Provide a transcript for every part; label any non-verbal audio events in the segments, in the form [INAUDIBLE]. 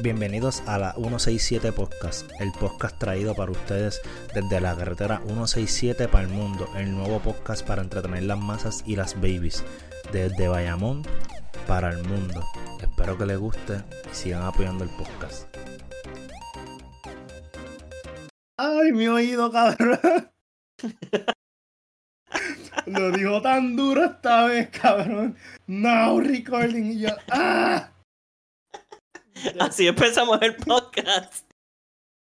Bienvenidos a la 167 Podcast, el podcast traído para ustedes desde la carretera 167 para el mundo, el nuevo podcast para entretener las masas y las babies, desde Bayamón para el mundo. Espero que les guste y sigan apoyando el podcast. Ay, mi oído, cabrón. Lo dijo tan duro esta vez, cabrón. Now recording y yo. ¡Ah! [LAUGHS] Así empezamos el podcast.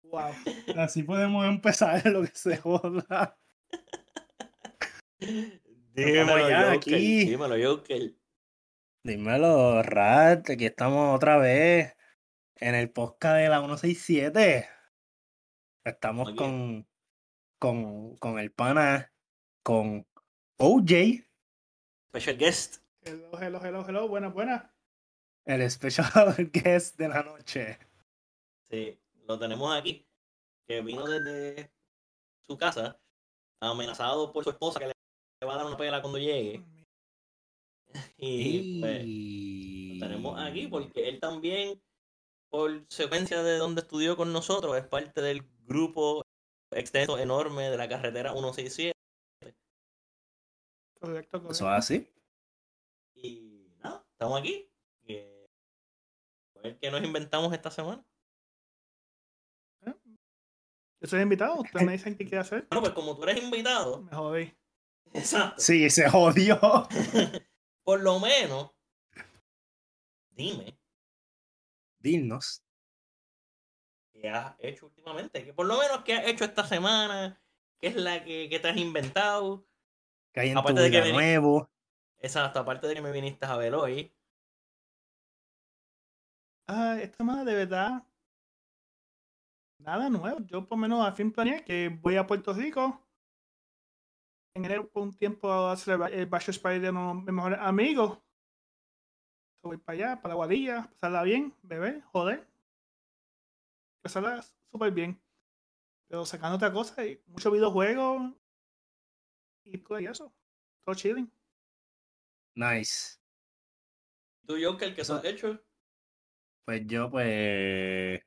Wow. Así podemos empezar [LAUGHS] lo que se joda. [LAUGHS] Dímelo, ya, Joker. aquí. Dímelo, Joker. Dímelo, Rat. Aquí estamos otra vez en el podcast de la 167. Estamos con, con, con el pana, con OJ, Special guest. Hello, hello, hello, hello, buenas, buenas. El special [LAUGHS] guest de la noche. Sí, lo tenemos aquí. Que vino desde su casa, amenazado por su esposa que le va a dar una pela cuando llegue. Y pues, lo tenemos aquí porque él también, por secuencia de donde estudió con nosotros, es parte del grupo extenso, enorme de la carretera 167. Correcto, correcto. Eso es así. Y nada, estamos aquí. Ver qué nos inventamos esta semana. Yo soy invitado, ustedes me dicen qué quiere hacer. Bueno, pues como tú eres invitado, Me jodí. exacto, Sí, se jodió. [LAUGHS] por lo menos, dime Dinos. qué has hecho últimamente. Que por lo menos qué has hecho esta semana, qué es la que, que te has inventado. Que hay en tu Aparte de que vida vení- nuevo. Exacto, aparte de que me viniste a ver hoy. Ah, esta semana de verdad. Nada nuevo. Yo por lo menos al fin planeé que voy a Puerto Rico. En enero por un tiempo a celebrar el Bachelor Party de uno de mis mejores amigos. So, voy para allá, para Guadilla, pasarla bien, beber, joder. Pasarla súper bien. Pero sacando otra cosa, y muchos videojuegos. Y todo eso. Todo chilling. Nice. Tú, Joker, ¿qué has hecho? Pues yo, pues.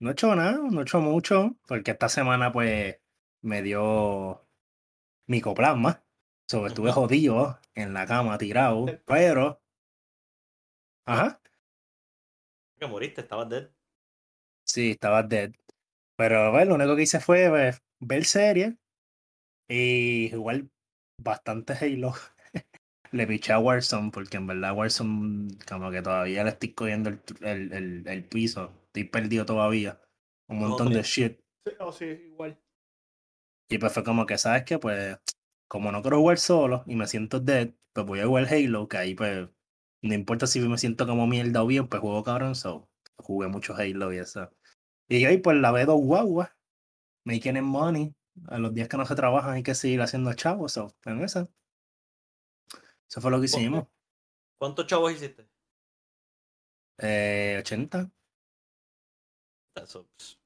No he hecho nada, no he hecho mucho. Porque esta semana, pues, me dio micoplasma. So, estuve jodido en la cama, tirado. [LAUGHS] Pero. Ajá. Que moriste, estabas dead. Sí, estaba dead. Pero, bueno, lo único que hice fue pues, ver series. Y jugar bastante Halo. Le piché a Warzone porque en verdad Warzone como que todavía le estoy cogiendo el, el, el, el piso. Estoy perdido todavía. Un montón de shit. Sí, oh, sí, igual. Y pues fue como que, ¿sabes qué? Pues como no quiero jugar solo y me siento dead, pues voy a jugar Halo, que ahí pues no importa si me siento como mierda o bien, pues juego cabrón, so jugué mucho Halo y eso. Y ahí pues la veo dos guaguas, making money, a los días que no se trabajan hay que seguir haciendo chavos, so, en eso. Eso fue lo que hicimos. ¿Cuántos chavos hiciste? Eh, 80. Eso, pss.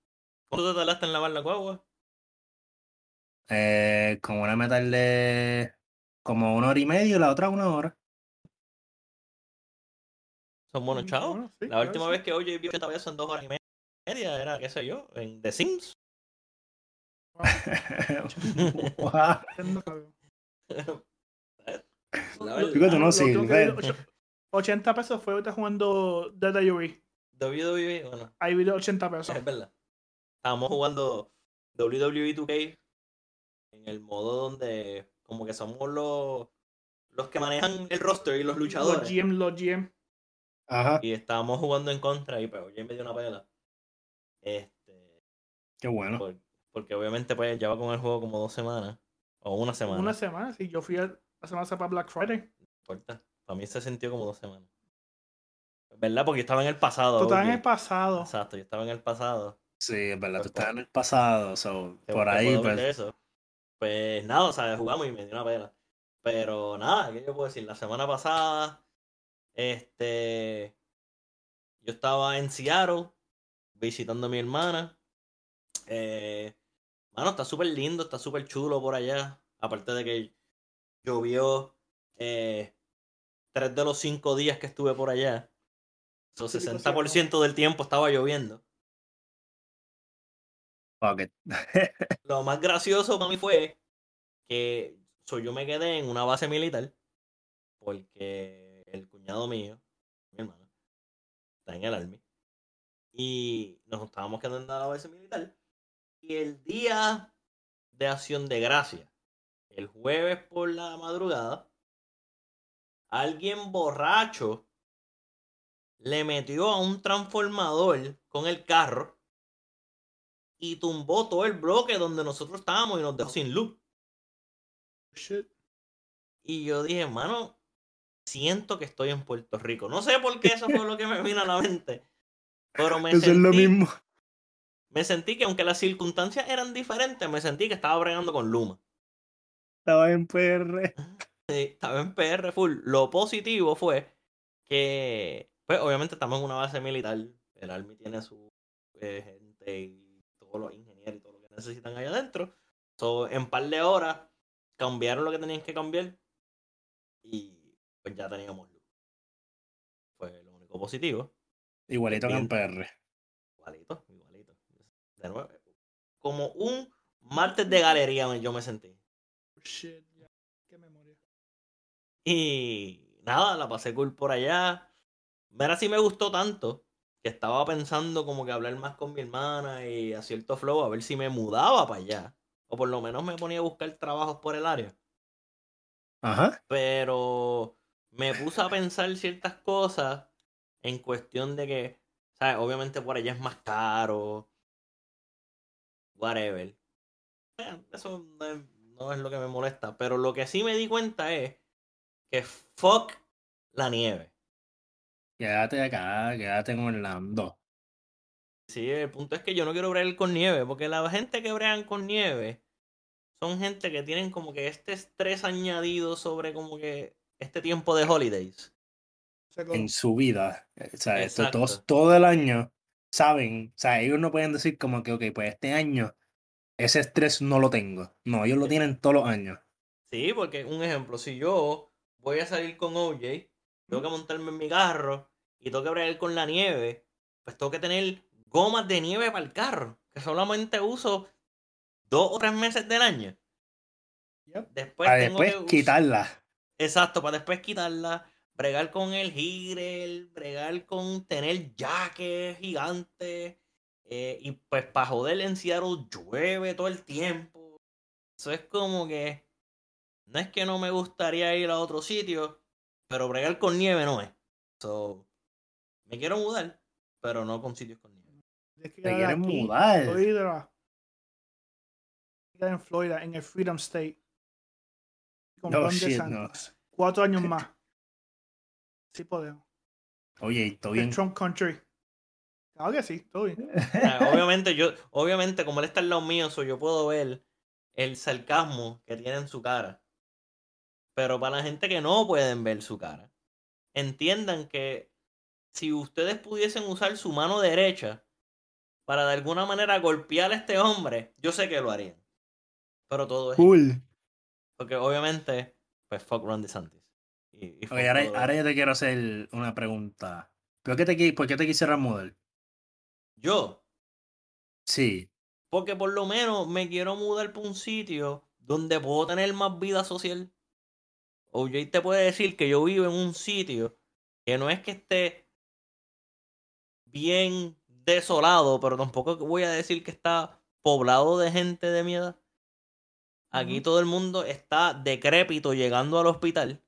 ¿Cuánto te tardaste en lavar la guagua? Eh, como una metal de como una hora y media y la otra una hora. Son buenos Mm, chavos. bueno, sí, la claro, última sí. vez que oye vi 80 veces en dos horas y media era, qué sé yo, en The Sims. Entiendo, [LAUGHS] [LAUGHS] no ocho- 80 pesos fue ahorita jugando WWE. WWE, bueno, Ahí vi 80 pesos. es verdad. Estábamos jugando WWE 2K en el modo donde como que somos los, los que manejan el roster y los Los luchadores. GM, los GM. Ajá, Y estábamos jugando en contra y pues oye me dio una pela. Este, qué bueno. por- porque obviamente pues lleva con el juego como dos semanas. O una semana. Una semana, sí. Yo fui a- la semana pasada para Black Friday. No importa. Para mí se sintió como dos semanas. ¿Verdad? Porque yo estaba en el pasado. Tú estabas en el pasado. Exacto, yo estaba en el pasado. Sí, es verdad, tú Pues, estás por- en el pasado, so, por ahí, pues, eso. Pues nada, o sea, jugamos y me dio una pena. Pero nada, ¿qué yo puedo decir? La semana pasada, este, yo estaba en Seattle visitando a mi hermana. Eh, mano, está súper lindo, está súper chulo por allá. Aparte de que llovió eh, tres de los cinco días que estuve por allá. So, Típico 60% del tiempo estaba lloviendo. [LAUGHS] Lo más gracioso para mí fue que so, yo me quedé en una base militar porque el cuñado mío, mi hermano, está en el army. Y nos estábamos quedando en la base militar. Y el día de acción de gracia, el jueves por la madrugada, alguien borracho le metió a un transformador con el carro y tumbó todo el bloque donde nosotros estábamos y nos dejó sin luz. Shit. Y yo dije, hermano, siento que estoy en Puerto Rico. No sé por qué eso fue lo que me vino a la mente. Pero me Eso sentí, es lo mismo. me sentí que aunque las circunstancias eran diferentes, me sentí que estaba bregando con Luma. Estaba en PR. [LAUGHS] Sí, estaba en PR full. Lo positivo fue que, pues obviamente estamos en una base militar. El Army tiene su eh, gente y todos los ingenieros y todo lo que necesitan allá adentro. So, en par de horas cambiaron lo que tenían que cambiar y pues ya teníamos luz. Fue lo único positivo. Igualito que en. PR. Igualito, igualito. De nuevo, como un martes de galería yo me sentí. Shit, ya. Qué memoria. Y nada, la pasé cool por allá. Mira si me gustó tanto que estaba pensando como que hablar más con mi hermana y a cierto flow a ver si me mudaba para allá. O por lo menos me ponía a buscar trabajos por el área. Ajá. Pero me puse a pensar ciertas cosas en cuestión de que, ¿sabes? Obviamente por allá es más caro. Whatever. Eso no es, lo que me molesta. Pero lo que sí me di cuenta es que fuck la nieve. Quédate acá, quédate en Orlando. Sí, el punto es que yo no quiero bregar con nieve, porque la gente que bregan con nieve son gente que tienen como que este estrés añadido sobre como que este tiempo de holidays. En su vida. eh, O sea, esto, todos, todo el año saben. O sea, ellos no pueden decir como que, ok, pues este año ese estrés no lo tengo. No, ellos lo tienen todos los años. Sí, porque un ejemplo, si yo voy a salir con OJ, tengo que montarme en mi carro y tengo que bregar con la nieve, pues tengo que tener gomas de nieve para el carro, que solamente uso dos o tres meses del año. Yep. Después Para tengo después que quitarla. Exacto, para después quitarla, bregar con el gire, bregar con tener jaques gigantes. Eh, y pues para joder en Seattle llueve todo el tiempo. Eso es como que. No es que no me gustaría ir a otro sitio, pero bregar con nieve no es. So, me quiero mudar, pero no con sitios con nieve. tienes que Te aquí, mudar. Florida. En Florida, en el Freedom State. Con No, shit, no. Cuatro años [LAUGHS] más. Sí podemos. Oye, y todo El bien. Trump Country. Que sí, todo bien. Obviamente, yo, obviamente, como él está al lado mío, so yo puedo ver el sarcasmo que tiene en su cara. Pero para la gente que no pueden ver su cara, entiendan que si ustedes pudiesen usar su mano derecha para de alguna manera golpear a este hombre, yo sé que lo harían. Pero todo es Cool. porque obviamente, pues fuck Ron DeSantis. Y, y fuck Ok, ahora, ahora yo te quiero hacer una pregunta. ¿Por qué te, por qué te quisieras mudar? Yo, Sí. Porque por lo menos me quiero mudar para un sitio donde puedo tener más vida social. OJ te puede decir que yo vivo en un sitio que no es que esté bien desolado, pero tampoco voy a decir que está poblado de gente de mi edad. Aquí todo el mundo está decrépito llegando al hospital.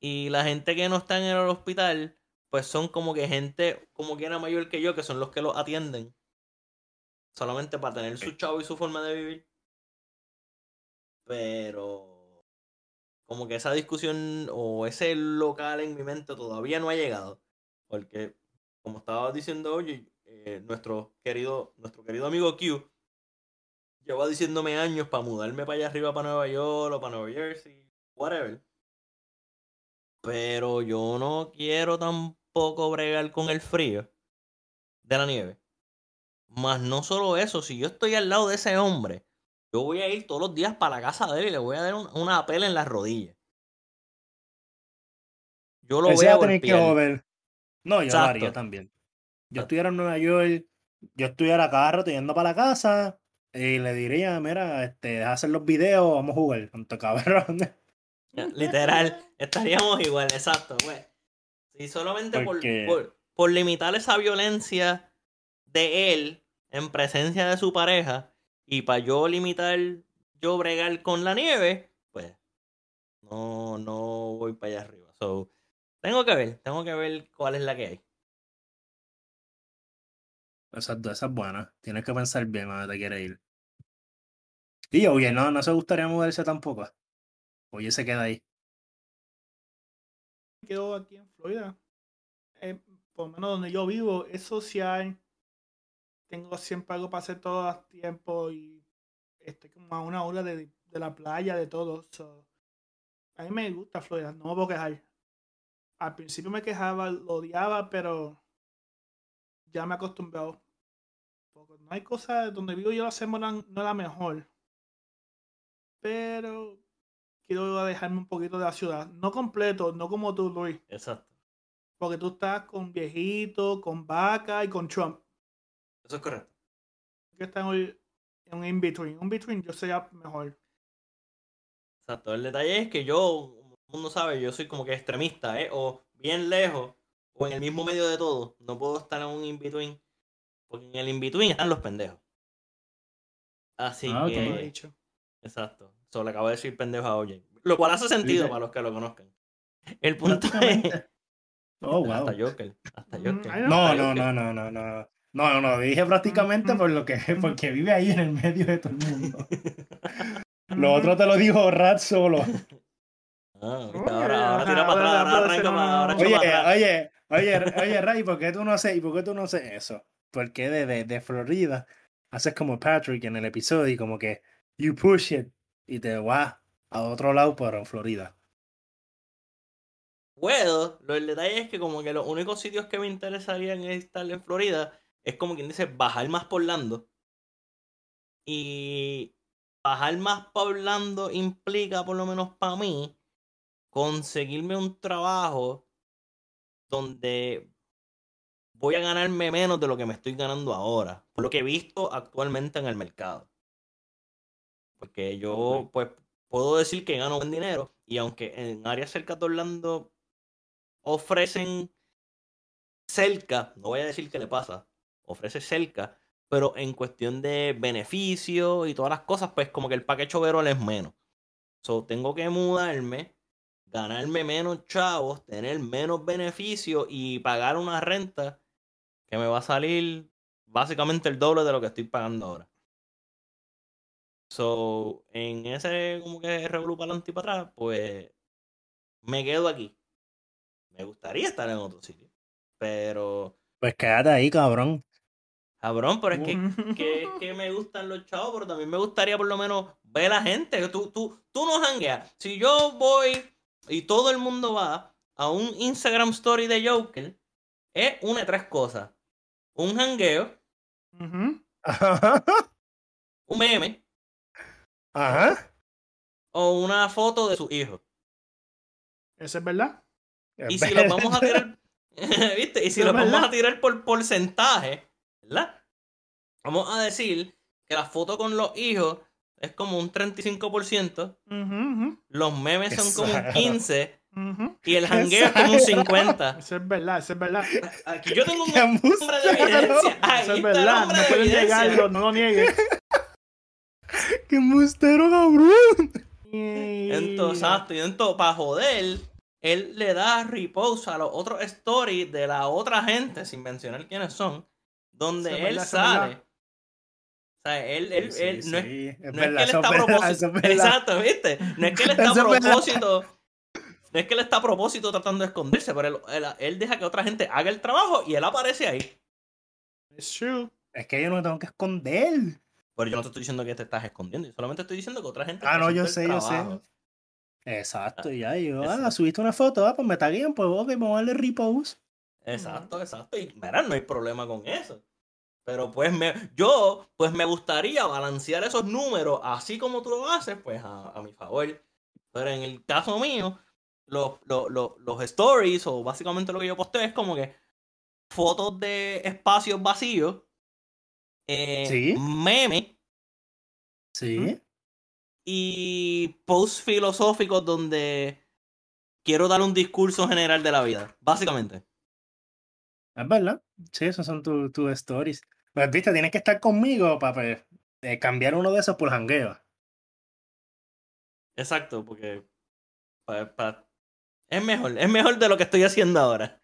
Y la gente que no está en el hospital, pues son como que gente como que era mayor que yo, que son los que los atienden. Solamente para tener su chavo y su forma de vivir. Pero como que esa discusión o ese local en mi mente todavía no ha llegado. Porque, como estaba diciendo hoy, eh, nuestro querido, nuestro querido amigo Q lleva diciéndome años para mudarme para allá arriba, para Nueva York o para Nueva Jersey, whatever. Pero yo no quiero tampoco bregar con el frío de la nieve. Más no solo eso, si yo estoy al lado de ese hombre, yo voy a ir todos los días para la casa de él y le voy a dar un- una pela en las rodillas. Yo lo Ese voy a a tener que joder. No, yo lo haría Exacto. también. Yo Exacto. estuviera en Nueva York, yo estuviera cada rato yendo para la casa y le diría, mira, este, deja hacer los videos, vamos a jugar, [LAUGHS] tanto cabrón. Literal, estaríamos igual, exacto, güey. Si solamente por, Porque- por, por limitar esa violencia de él en presencia de su pareja y para yo limitar, yo bregar con la nieve, pues no, no voy para allá arriba. So, tengo que ver, tengo que ver cuál es la que hay. Exacto, esa es buena. Tienes que pensar bien dónde te quieres ir. Y oye, no, no se gustaría mudarse tampoco. Oye, se queda ahí. Quedo aquí en Florida. Eh, por lo menos donde yo vivo, es social. Tengo siempre algo para hacer todo el tiempo y estoy como a una hora de, de la playa, de todo. So, a mí me gusta Florida, no me puedo quejar. Al principio me quejaba, lo odiaba, pero ya me he acostumbrado. No hay cosas donde vivo yo la semana no es la mejor. Pero quiero dejarme un poquito de la ciudad. No completo, no como tú, Luis. Exacto. Porque tú estás con viejito, con vaca y con Trump. Eso es correcto. Que están hoy en un in-between. Un between yo sería mejor. Exacto. El detalle es que yo, como todo el mundo sabe, yo soy como que extremista, ¿eh? O bien lejos, o en el mismo medio de todo. No puedo estar en un in-between. Porque en el in-between están los pendejos. Así Ah, ok. Como he que. dicho. Exacto. Solo le acabo de decir pendejo a OJ. Lo cual hace sentido Dice- para los que lo conozcan. El punto es. [LAUGHS] Oh, wow. Hasta Joker. Hasta Mm, Joker. No, no, Hasta no, Joker. no, no, no. No, no, dije prácticamente por lo que, [LAUGHS] porque vive ahí en el medio de todo el mundo. [LAUGHS] Lo otro te lo dijo Rat solo. Ah, Oye, ahora, ahora tira para atrás, ahora arranca para ahora Oye, oye, oye, oye, Ray, ¿por qué tú no y por qué tú no haces eso? Porque de, de, de Florida haces como Patrick en el episodio y como que you push it y te vas a otro lado pero en Florida. Puedo, lo el detalle es que como que los únicos sitios que me interesarían estar en Florida es como quien dice bajar más por Orlando. Y bajar más por Orlando implica, por lo menos para mí, conseguirme un trabajo donde voy a ganarme menos de lo que me estoy ganando ahora, por lo que he visto actualmente en el mercado. Porque yo, pues, puedo decir que gano buen dinero y aunque en áreas cerca de Orlando ofrecen cerca, no voy a decir qué le pasa, ofrece cerca, pero en cuestión de beneficios y todas las cosas, pues como que el paquete overall es menos. So, tengo que mudarme, ganarme menos chavos, tener menos beneficios y pagar una renta que me va a salir básicamente el doble de lo que estoy pagando ahora. So, en ese como que revolú para adelante y para atrás, pues me quedo aquí. Me gustaría estar en otro sitio. Pero, Pues quédate ahí, cabrón. cabrón, pero es que, [LAUGHS] que, me gustan los chavos, pero también me gustaría por lo menos ver a la gente. Tú, tú, tú no jangueas. Si yo voy y todo el mundo va a un Instagram story de Joker, es una de tres cosas. Un jangueo, [LAUGHS] un meme Ajá. o una foto de su hijo. Eso es verdad. Y si los vamos a tirar, [LAUGHS] ¿viste? Y si los vamos a tirar por porcentaje, ¿verdad? Vamos a decir que la foto con los hijos es como un 35%, Ujú, ujú, los memes son como un Exacto. 15% ujú. y el jangueo es como un 50%. Eso es verdad, eso es verdad. Aquí yo tengo un [LAUGHS] ¡Qué nombre de evidencia. Ahí Eso es verdad. No evidencia. negarlo, no lo niegues. [LAUGHS] ¡Qué embustero, cabrón! Entonces, exacto, y entonces, para joder, él le da repose a los otros stories de la otra gente, sin mencionar quiénes son, donde es él es sale. O sea, él, él, Sí, él sí, no es sí, es No es que él está a es propósito. es verdad. Exacto, ¿viste? No es que él [LAUGHS] está a Eso es propósito. No es que él está a propósito tratando de esconderse, pero él, él- él deja que otra gente haga el trabajo y él aparece ahí. It's true. Es que yo no me tengo que esconder. Pero yo no te estoy diciendo que te estás escondiendo, yo solamente estoy diciendo que otra gente. Ah, no, yo sé, yo sé. Exacto, y ya, yo, ah, subiste una foto, ah, pues me taguean, pues ok, vamos a darle repose. Exacto, exacto. Y verá, no hay problema con eso. Pero pues me, yo, pues me gustaría balancear esos números, así como tú lo haces, pues a, a mi favor. Pero en el caso mío, los, los, los, los stories, o básicamente lo que yo posteo, es como que, fotos de espacios vacíos, eh, Sí. memes Sí. y posts filosóficos donde quiero dar un discurso general de la vida, básicamente. Es verdad. Sí, esos son tus tus stories. Pues viste, tienes que estar conmigo para cambiar uno de esos por jangueo. Exacto, porque pa- pa- es mejor, es mejor de lo que estoy haciendo ahora.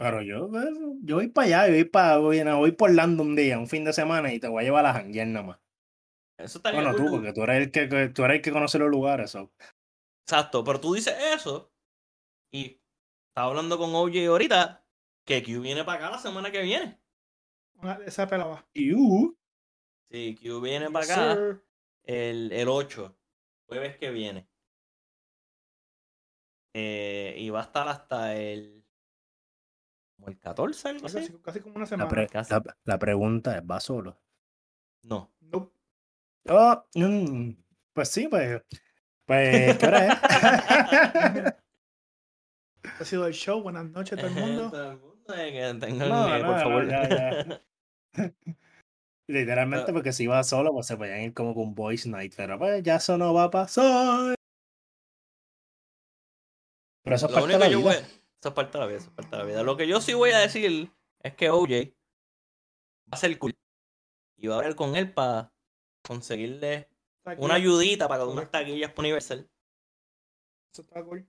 Pero yo, eh, yo voy para allá, yo voy, para, voy, no, voy por Orlando un día, un fin de semana, y te voy a llevar a janguear nada más. Eso estaría Bueno, tú, porque tú eres el que, que- tú eres el que conoce los lugares. so. Exacto, pero tú dices eso y estaba hablando con OJ ahorita que Q viene para acá la semana que viene. Esa pelaba. Y, uh, Sí, Q viene para acá sir. el, el 8, jueves que viene. Eh, y va a estar hasta el. Como el 14, algo así. Casi, casi como una la, semana. pre- casi. la- la pregunta es, ¿va solo? No. Nope. Oh, mm, pues sí, pues. Pues, ¿qué hora es? [LAUGHS] Ha sido el show. Buenas noches a todo el [LAUGHS] mundo. Todo el mundo, eh, No, eh, no, por no, favor. ya, ya. [LAUGHS] Literalmente, porque si va solo, pues se podían ir como con Voice Night, pero pues ya eso no va a pasar. Pero eso es Lo parte de la yo. Eso es parte de la vida, eso es parte de la vida. Lo que yo sí voy a decir es que OJ va a ser cool. Y va a hablar con él para conseguirle una ayudita para unas taquillas para Universal. Eso está cool.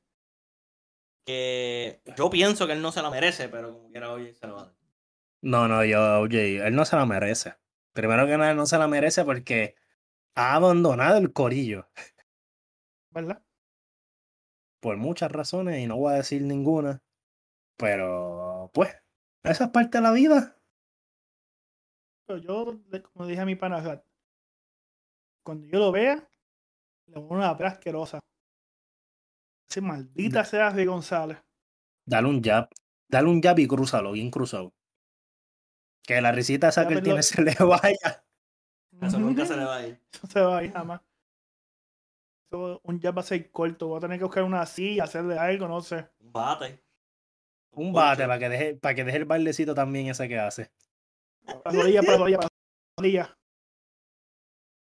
Que yo pienso que él no se la merece, pero como quiera OJ se lo va a dar. No, no, yo, oye, él no se la merece. Primero que nada, él no se la merece porque ha abandonado el corillo ¿Verdad? Por muchas razones y no voy a decir ninguna. Pero, pues, esa es parte de la vida. Pero yo, le- como dije a mi pana, cuando yo lo vea, le voy a una pera asquerosa. Ese maldita sea de González. Dale un jab, dale un jab y crúzalo, bien cruzado. Que la risita esa Ya que él tiene lo- se le vaya. [LAUGHS] Eso nunca se le va a ir. [LAUGHS] No se va a ir jamás. Un jab va a ser corto. Voy a tener que buscar una silla, hacerle algo, no sé. Un bate. Un bate para que deje, para que deje el bailecito también ese que hace. Para rodilla, para rodilla, para rodilla.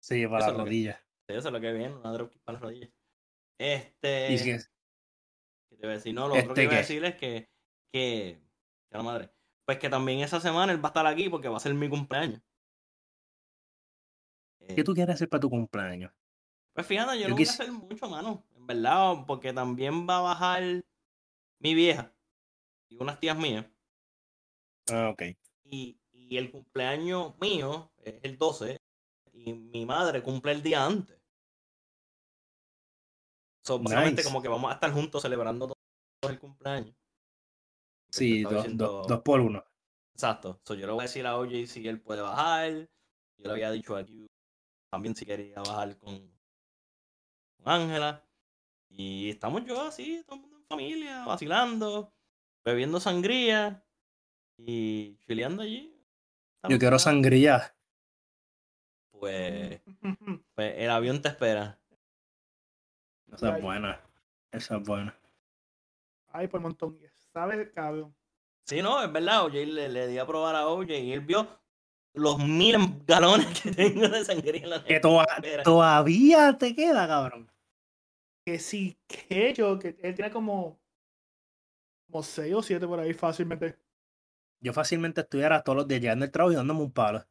Sí, para Eso la que- rodilla. Eso es lo que viene, una dropkick para las rodillas. Este. Y que- ¿Qué te iba a decir? No, lo otro Este que iba a que- decir es que. que que la madre. Pues que también esa semana él va a estar aquí porque va a ser mi cumpleaños. Eh, ¿Qué tú quieres hacer para tu cumpleaños? Pues fíjate, yo, Yo no voy a hacer mucho, mano. En verdad, porque también va a bajar mi vieja y unas tías mías. Ah, ok. Y, y el cumpleaños mío es el 12 y mi madre cumple el día antes. So, básicamente Nice. como que vamos a estar juntos celebrando todo el cumpleaños. Porque Sí, estaba dos, diciendo- dos, dos por uno. Exacto. So, yo le voy a decir a OJ si él puede bajar. Yo le había dicho a Q también si quería bajar con con Ángela. Y estamos yo así, todo el mundo en familia, vacilando, bebiendo sangría y chileando allí. Yo quiero sangría. Pues, [LAUGHS] pues el avión te espera. Esa es buena. Esa es buena. Ay, por montón. ¿Sabes, cabrón? Sí, no, es verdad. OJ le, le di a probar a OJ y él vio los miles galones que tengo de sangría en la Que todavía te queda, cabrón. Que sí, que yo, que él tiene como, como 6 o 7 por ahí fácilmente. Yo fácilmente estuviera todos los días llegando al trabajo y dándome un palo.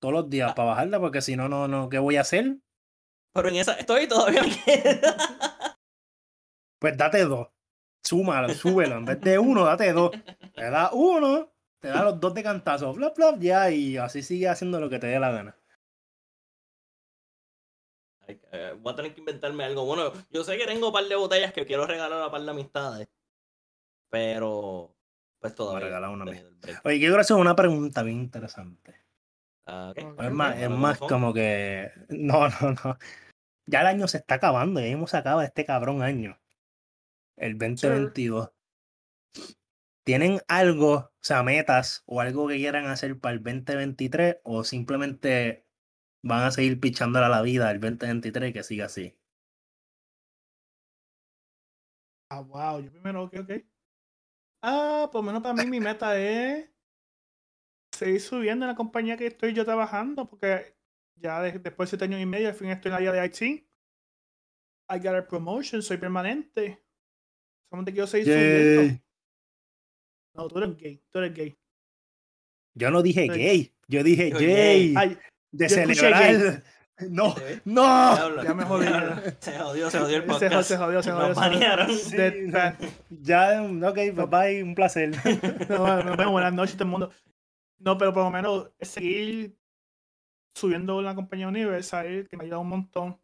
Todos los días Ah. para bajarla, porque si no, no, no, ¿qué voy a hacer? Pero en esa estoy todavía me queda. Pues date dos. Súmalo, súbelo. En vez de uno, date dos. [LAUGHS] Te da uno, te da los dos de cantazo, flop, flop, ya, y así sigue haciendo lo que te dé la gana. Eh, voy a tener que inventarme algo. Bueno, yo sé que tengo un par de botellas que quiero regalar a un par de amistades. Pero, pues todavía. una. Oye, quiero hacer una pregunta bien interesante. Ah. Es más, es más como que. [LAUGHS] No, no, no. Ya el año se está acabando, ya hemos acaba este cabrón año. El 2022. ¿Tienen algo, sea, metas o algo que quieran hacer para el 2023 o simplemente van a seguir pichándole a la vida el 2023 y que siga así? Ah, wow. Yo primero, ok, ok. Ah, por lo menos para mí mi meta es seguir subiendo en la compañía que estoy yo trabajando, porque ya de- después de siete años y medio, al fin estoy en la área de IT. I got a promotion, soy permanente. Solamente quiero seguir subiendo. No, tú eres gay, tú eres gay. Yo no dije gay, yo dije Yo yay. Ay, de celebrar. No, no. Ya me jodí. [LAUGHS] Se jodió, se jodió el Se jodió, podcast. se jodió, se jodió. Se jodió. Sí. Ya, ok, bye bye, un placer. [LAUGHS] No, bueno, nos vemos, buenas noches todo el mundo. No, pero por lo menos seguir subiendo la compañía Universal, que me ha ayudado un montón.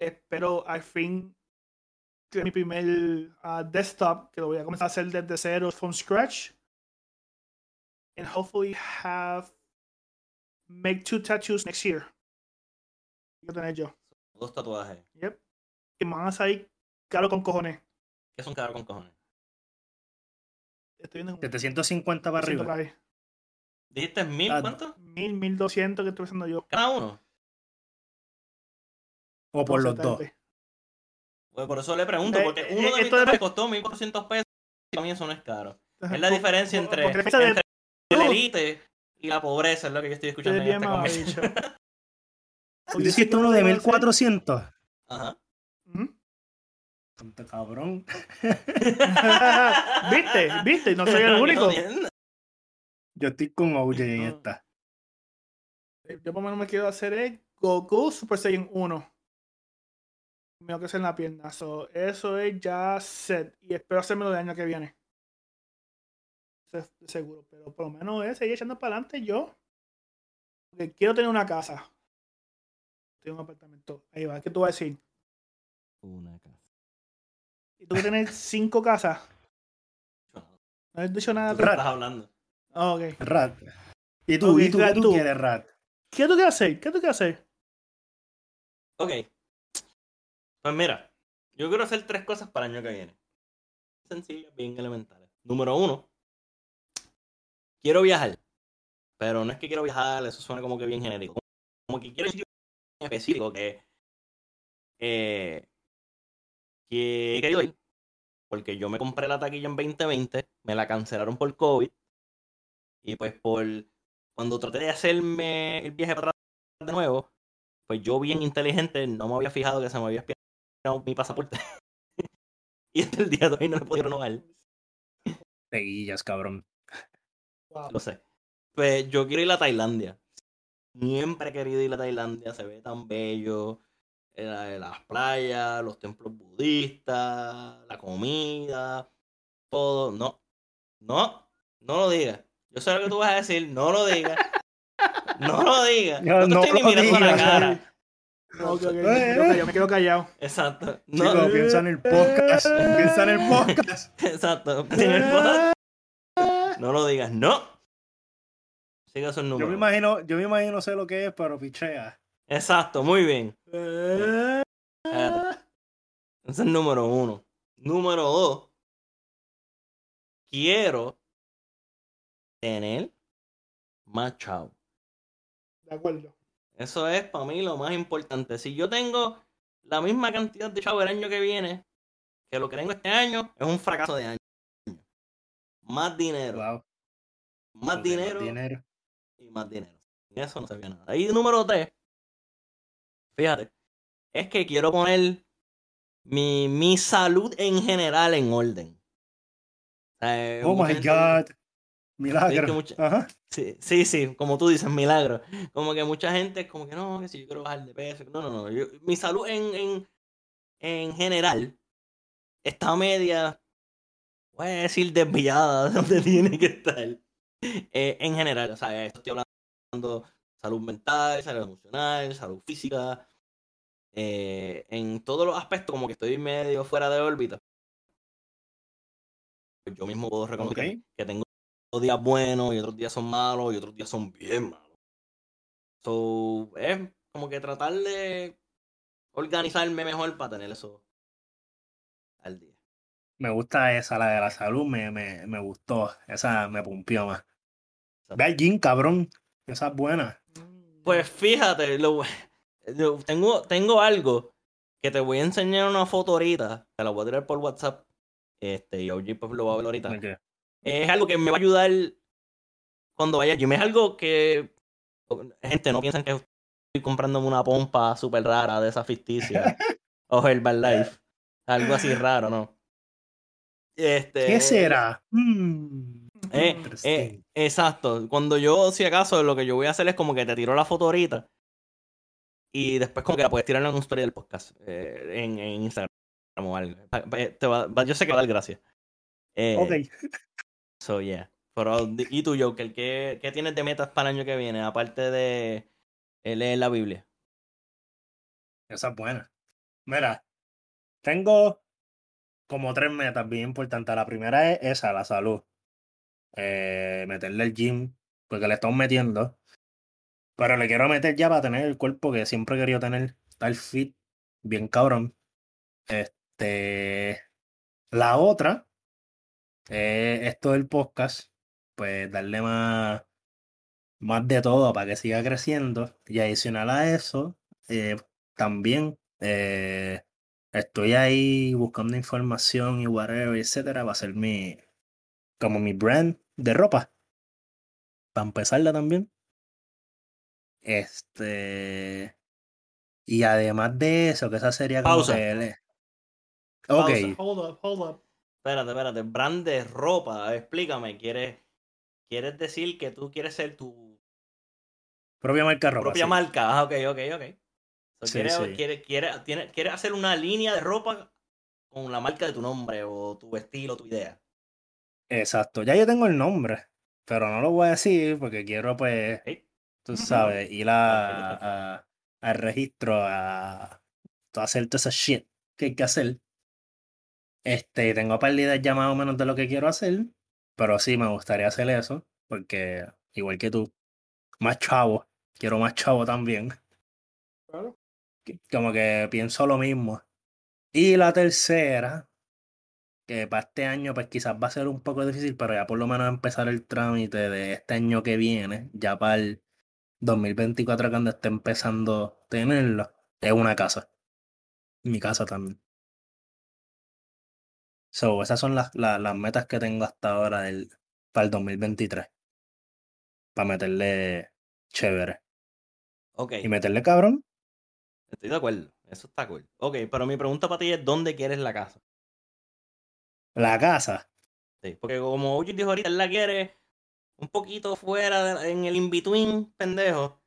Espero al fin tener mi primer ah, desktop, que lo voy a comenzar a hacer desde cero, from scratch. And hopefully have make two tattoos next year. A tener yo. Dos tatuajes. Yep. Que me van a salir caro con cojones. Que son caros con cojones. Estoy viendo como 750 para arriba. ¿Dijiste mil Ah, cuánto? Mil, mil doscientos que estoy haciendo yo. Cada uno. O por los dos. Pues por eso le pregunto, porque eh, uno de mis depende- costó 1400 pesos y para mí eso no es caro. Ajá, Es la diferencia entre, entre la élite y la pobreza, es lo que yo estoy escuchando en este mamabicho. [LAUGHS] ¿Tú hiciste uno de 1400? Ajá. Ujú. Tonto cabrón. [LAUGHS] ¿Viste? ¿Viste? No soy el único. Yo estoy con OJ en esta. Yo por lo menos me quiero hacer es Goku Super Saiyan 1. Me tengo que hacer en la pierna. So, eso es ya set. Y espero hacérmelo el año que viene. Se- Seguro. Pero por lo menos es seguir echando para adelante yo. Porque quiero tener una casa. Tengo un apartamento. Ahí va. ¿Qué tú vas a decir? Una casa. ¿Y tú quieres tener [LAUGHS] cinco casas? No has dicho nada. ¿Tú qué estás hablando? Ah, ok. Rat. ¿Y tú? Ok, ¿Y tú? Rat, ¿Qué tú tú. quieres, Rat? ¿Qué tú quieres hacer? ¿Qué tú quieres hacer? Ok. Pues mira, yo quiero hacer tres cosas para el año que viene. Sencillas, bien elementales. Número uno, quiero viajar. Pero no es que quiero viajar, eso suena como que bien genérico. Como que quiero ir a un específico que, eh, que he ir. Porque yo me compré la taquilla en 2020, me la cancelaron por COVID. Y pues por cuando traté de hacerme el viaje para atrás de nuevo, pues yo bien inteligente no me había fijado que se me había expirado mi pasaporte. [LAUGHS] y hasta el día de hoy no lo he podido renovar. Peguillas, cabrón. Wow. Lo sé. Pues yo quiero ir a Tailandia. Siempre he querido ir a Tailandia, se ve tan bello. la- Las playas, los templos budistas, la comida, todo. No, no, no lo digas. Yo sé lo que tú vas a decir, no lo digas. [LAUGHS] No lo digas. No, No te no estoy ni lo mirando la cara. Ok, ok, me quedo callado, me quedo callado. Exacto. No, Chico, piensa en el podcast. piensa en el podcast. [LAUGHS] exacto. En el [LAUGHS] podcast, No lo digas, no. Siga esos Yo números. me imagino, yo me imagino sé lo que es, pero pichea. Exacto, muy bien. Eh. Ese es el número uno. Número dos. Quiero tener más chavo. De acuerdo. Eso es para mí lo más importante. Si yo tengo la misma cantidad de chavo el año que viene que lo que tengo este año, es un fracaso de año. Más dinero. Wow. Más dinero. dinero. y más dinero. Sin eso no se ve nada. Y número tres, fíjate, es que quiero poner mi, mi salud en general en orden. Oh my gente- god. Milagro. que mucha- Ajá. Sí, sí, sí, como tú dices, milagro. Como que mucha gente es como que no, que si yo quiero bajar de peso. No, no, no. yo- mi salud en, en, en general está media, voy a decir desviada de donde [LAUGHS] tiene que estar. Eh, en general, o sea, estoy hablando salud mental, salud emocional, salud física. eh, en todos los aspectos, como que estoy medio fuera de órbita. Yo mismo puedo reconocer que tengo días buenos y otros días son malos y otros días son bien malos. So, es como que tratar de organizarme mejor para tener eso al día. Me gusta esa, la de la salud, me, me, me gustó. Esa me pumpió más. Ve al gym, cabrón. Esa es buena. Pues fíjate, lo- tengo, tengo algo que te voy a enseñar una foto ahorita, te la voy a tirar por WhatsApp, Este, y OG pues lo va a ver ahorita. Ok. Es algo que me va a ayudar cuando vaya al gym. Es algo que, gente, no piensan que estoy comprándome una pompa súper rara de esa ficticia. [LAUGHS] o Herbalife. Algo así raro, ¿no? Este, ¿Qué será? Mm, Eh, eh, exacto. Cuando yo, si acaso, lo que yo voy a hacer es como que te tiro la foto ahorita. Y después como que la puedes tirar en un story del podcast. eh, en, en Instagram o algo. Te va- yo sé que va a dar gracia. Ok. So, yeah. Pero, ¿y tú, Joker? ¿Qué, ¿Qué tienes de metas para el año que viene? Aparte de eh, leer la Biblia. Esa es buena. Mira, tengo como tres metas bien importantes. La primera es esa, la salud. Eh, meterle el gym, porque le estamos metiendo. Pero le quiero meter ya para tener el cuerpo que siempre he querido tener. Estar fit, bien cabrón. Este. La otra, eh, esto del podcast, pues darle más, más de todo para que siga creciendo. Y adicional a eso, eh, también eh, estoy ahí buscando información y whatever, etcétera, va a ser mi, como mi brand de ropa. Para empezarla también. Este. Y además de eso, que esa sería como Pausa. que el- Ok, Pausa. Hold up, hold up. Espérate, espérate. Brand de ropa. Explícame. ¿Quieres, ¿Quieres decir que tú quieres ser tu propia marca ropa. propia sí. marca? Ah, ok, ok, ok. So, Sí, ¿quieres, sí. quieres- quieres- tiene- quieres hacer una línea de ropa con la marca de tu nombre o tu estilo, tu idea? Exacto, ya yo tengo el nombre, pero no lo voy a decir porque quiero, pues, ¿ok? tú sabes, ir a, a- al registro a, a hacer toda esa shit que hay que hacer. Este, tengo pérdidas ya más o menos de lo que quiero hacer, pero sí me gustaría hacer eso, porque igual que tú, más chavo, quiero más chavo también. Claro. Como que pienso lo mismo. Y la tercera, que para este año pues quizás va a ser un poco difícil, pero ya por lo menos empezar el trámite de este año que viene, ya para el 2024 cuando esté empezando a tenerlo, es una casa. Mi casa también. So, esas son las, las, las metas que tengo hasta ahora del, para el 2023. Para meterle chévere. Ok, Y meterle cabrón. estoy de acuerdo. Eso está cool. Ok, pero mi pregunta para ti es: ¿dónde quieres la casa? La casa. Sí, porque como Uchi dijo ahorita, él la quiere un poquito fuera, de- en el in-between, pendejo,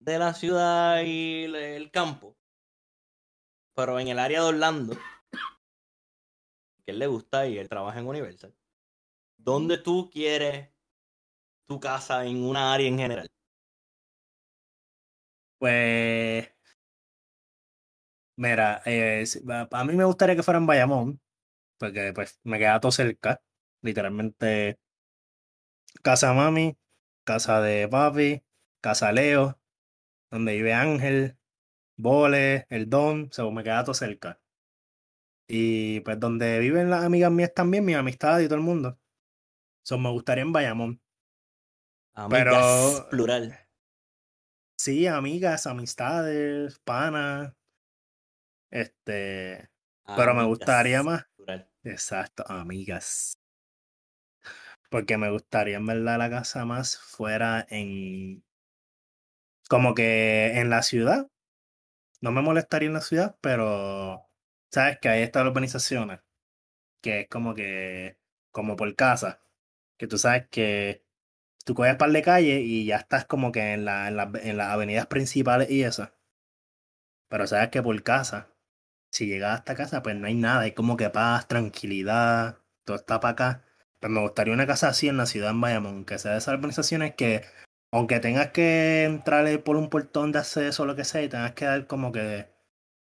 de la ciudad y el campo. Pero en el área de Orlando, que él le gusta y él trabaja en Universal. ¿Dónde tú quieres tu casa en una área en general? Pues. Mira, eh, a mí me gustaría que fuera en Bayamón, porque pues me queda todo cerca. Literalmente, casa mami, casa de papi, casa Leo, donde vive Ángel, Bole, el Don, so, me queda todo cerca. Y pues donde viven las amigas mías también, mis amistades y todo el mundo. So, me gustaría en Bayamón. Amigas, Pero- plural. Sí, amigas, amistades, panas. Este. Pero me gustaría más. plural. Exacto, amigas. Porque me gustaría en verdad la casa más fuera en. Como que en la ciudad. No me molestaría en la ciudad, pero. ¿Sabes que hay estas urbanizaciones? Que es como que. Como por casa. Que tú sabes que. Tú coges par de calle y ya estás como que en, la, en, en las avenidas principales y eso. Pero sabes que por casa si llegas a esta casa, pues no hay nada, hay como que paz, tranquilidad, todo está para acá. Pues me gustaría una casa así en la ciudad en Bayamón, que sea de esas urbanizaciones que, aunque tengas que entrarle por un portón de acceso o lo que sea, y tengas que dar como que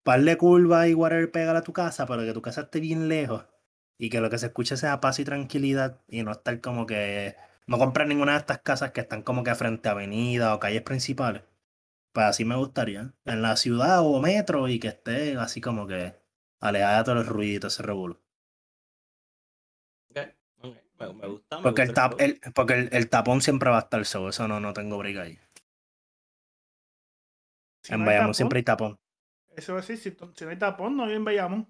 par de curvas y whatever pegar a tu casa, pero que tu casa esté bien lejos y que lo que se escuche sea paz y tranquilidad y no estar como que no comprar ninguna de estas casas que están como que frente a avenidas o calles principales. Pues así me gustaría. En la ciudad o metro y que esté así como que alejada de todos los ruiditos, ese revuelo. Ok, ok, Me, me gusta. me Porque, el, tap, el, porque el, el tapón siempre va a estar solo, eso no, no tengo break ahí. Si en no Bayamón siempre hay tapón. Eso es así, si, si no hay tapón, no hay en Bayamón.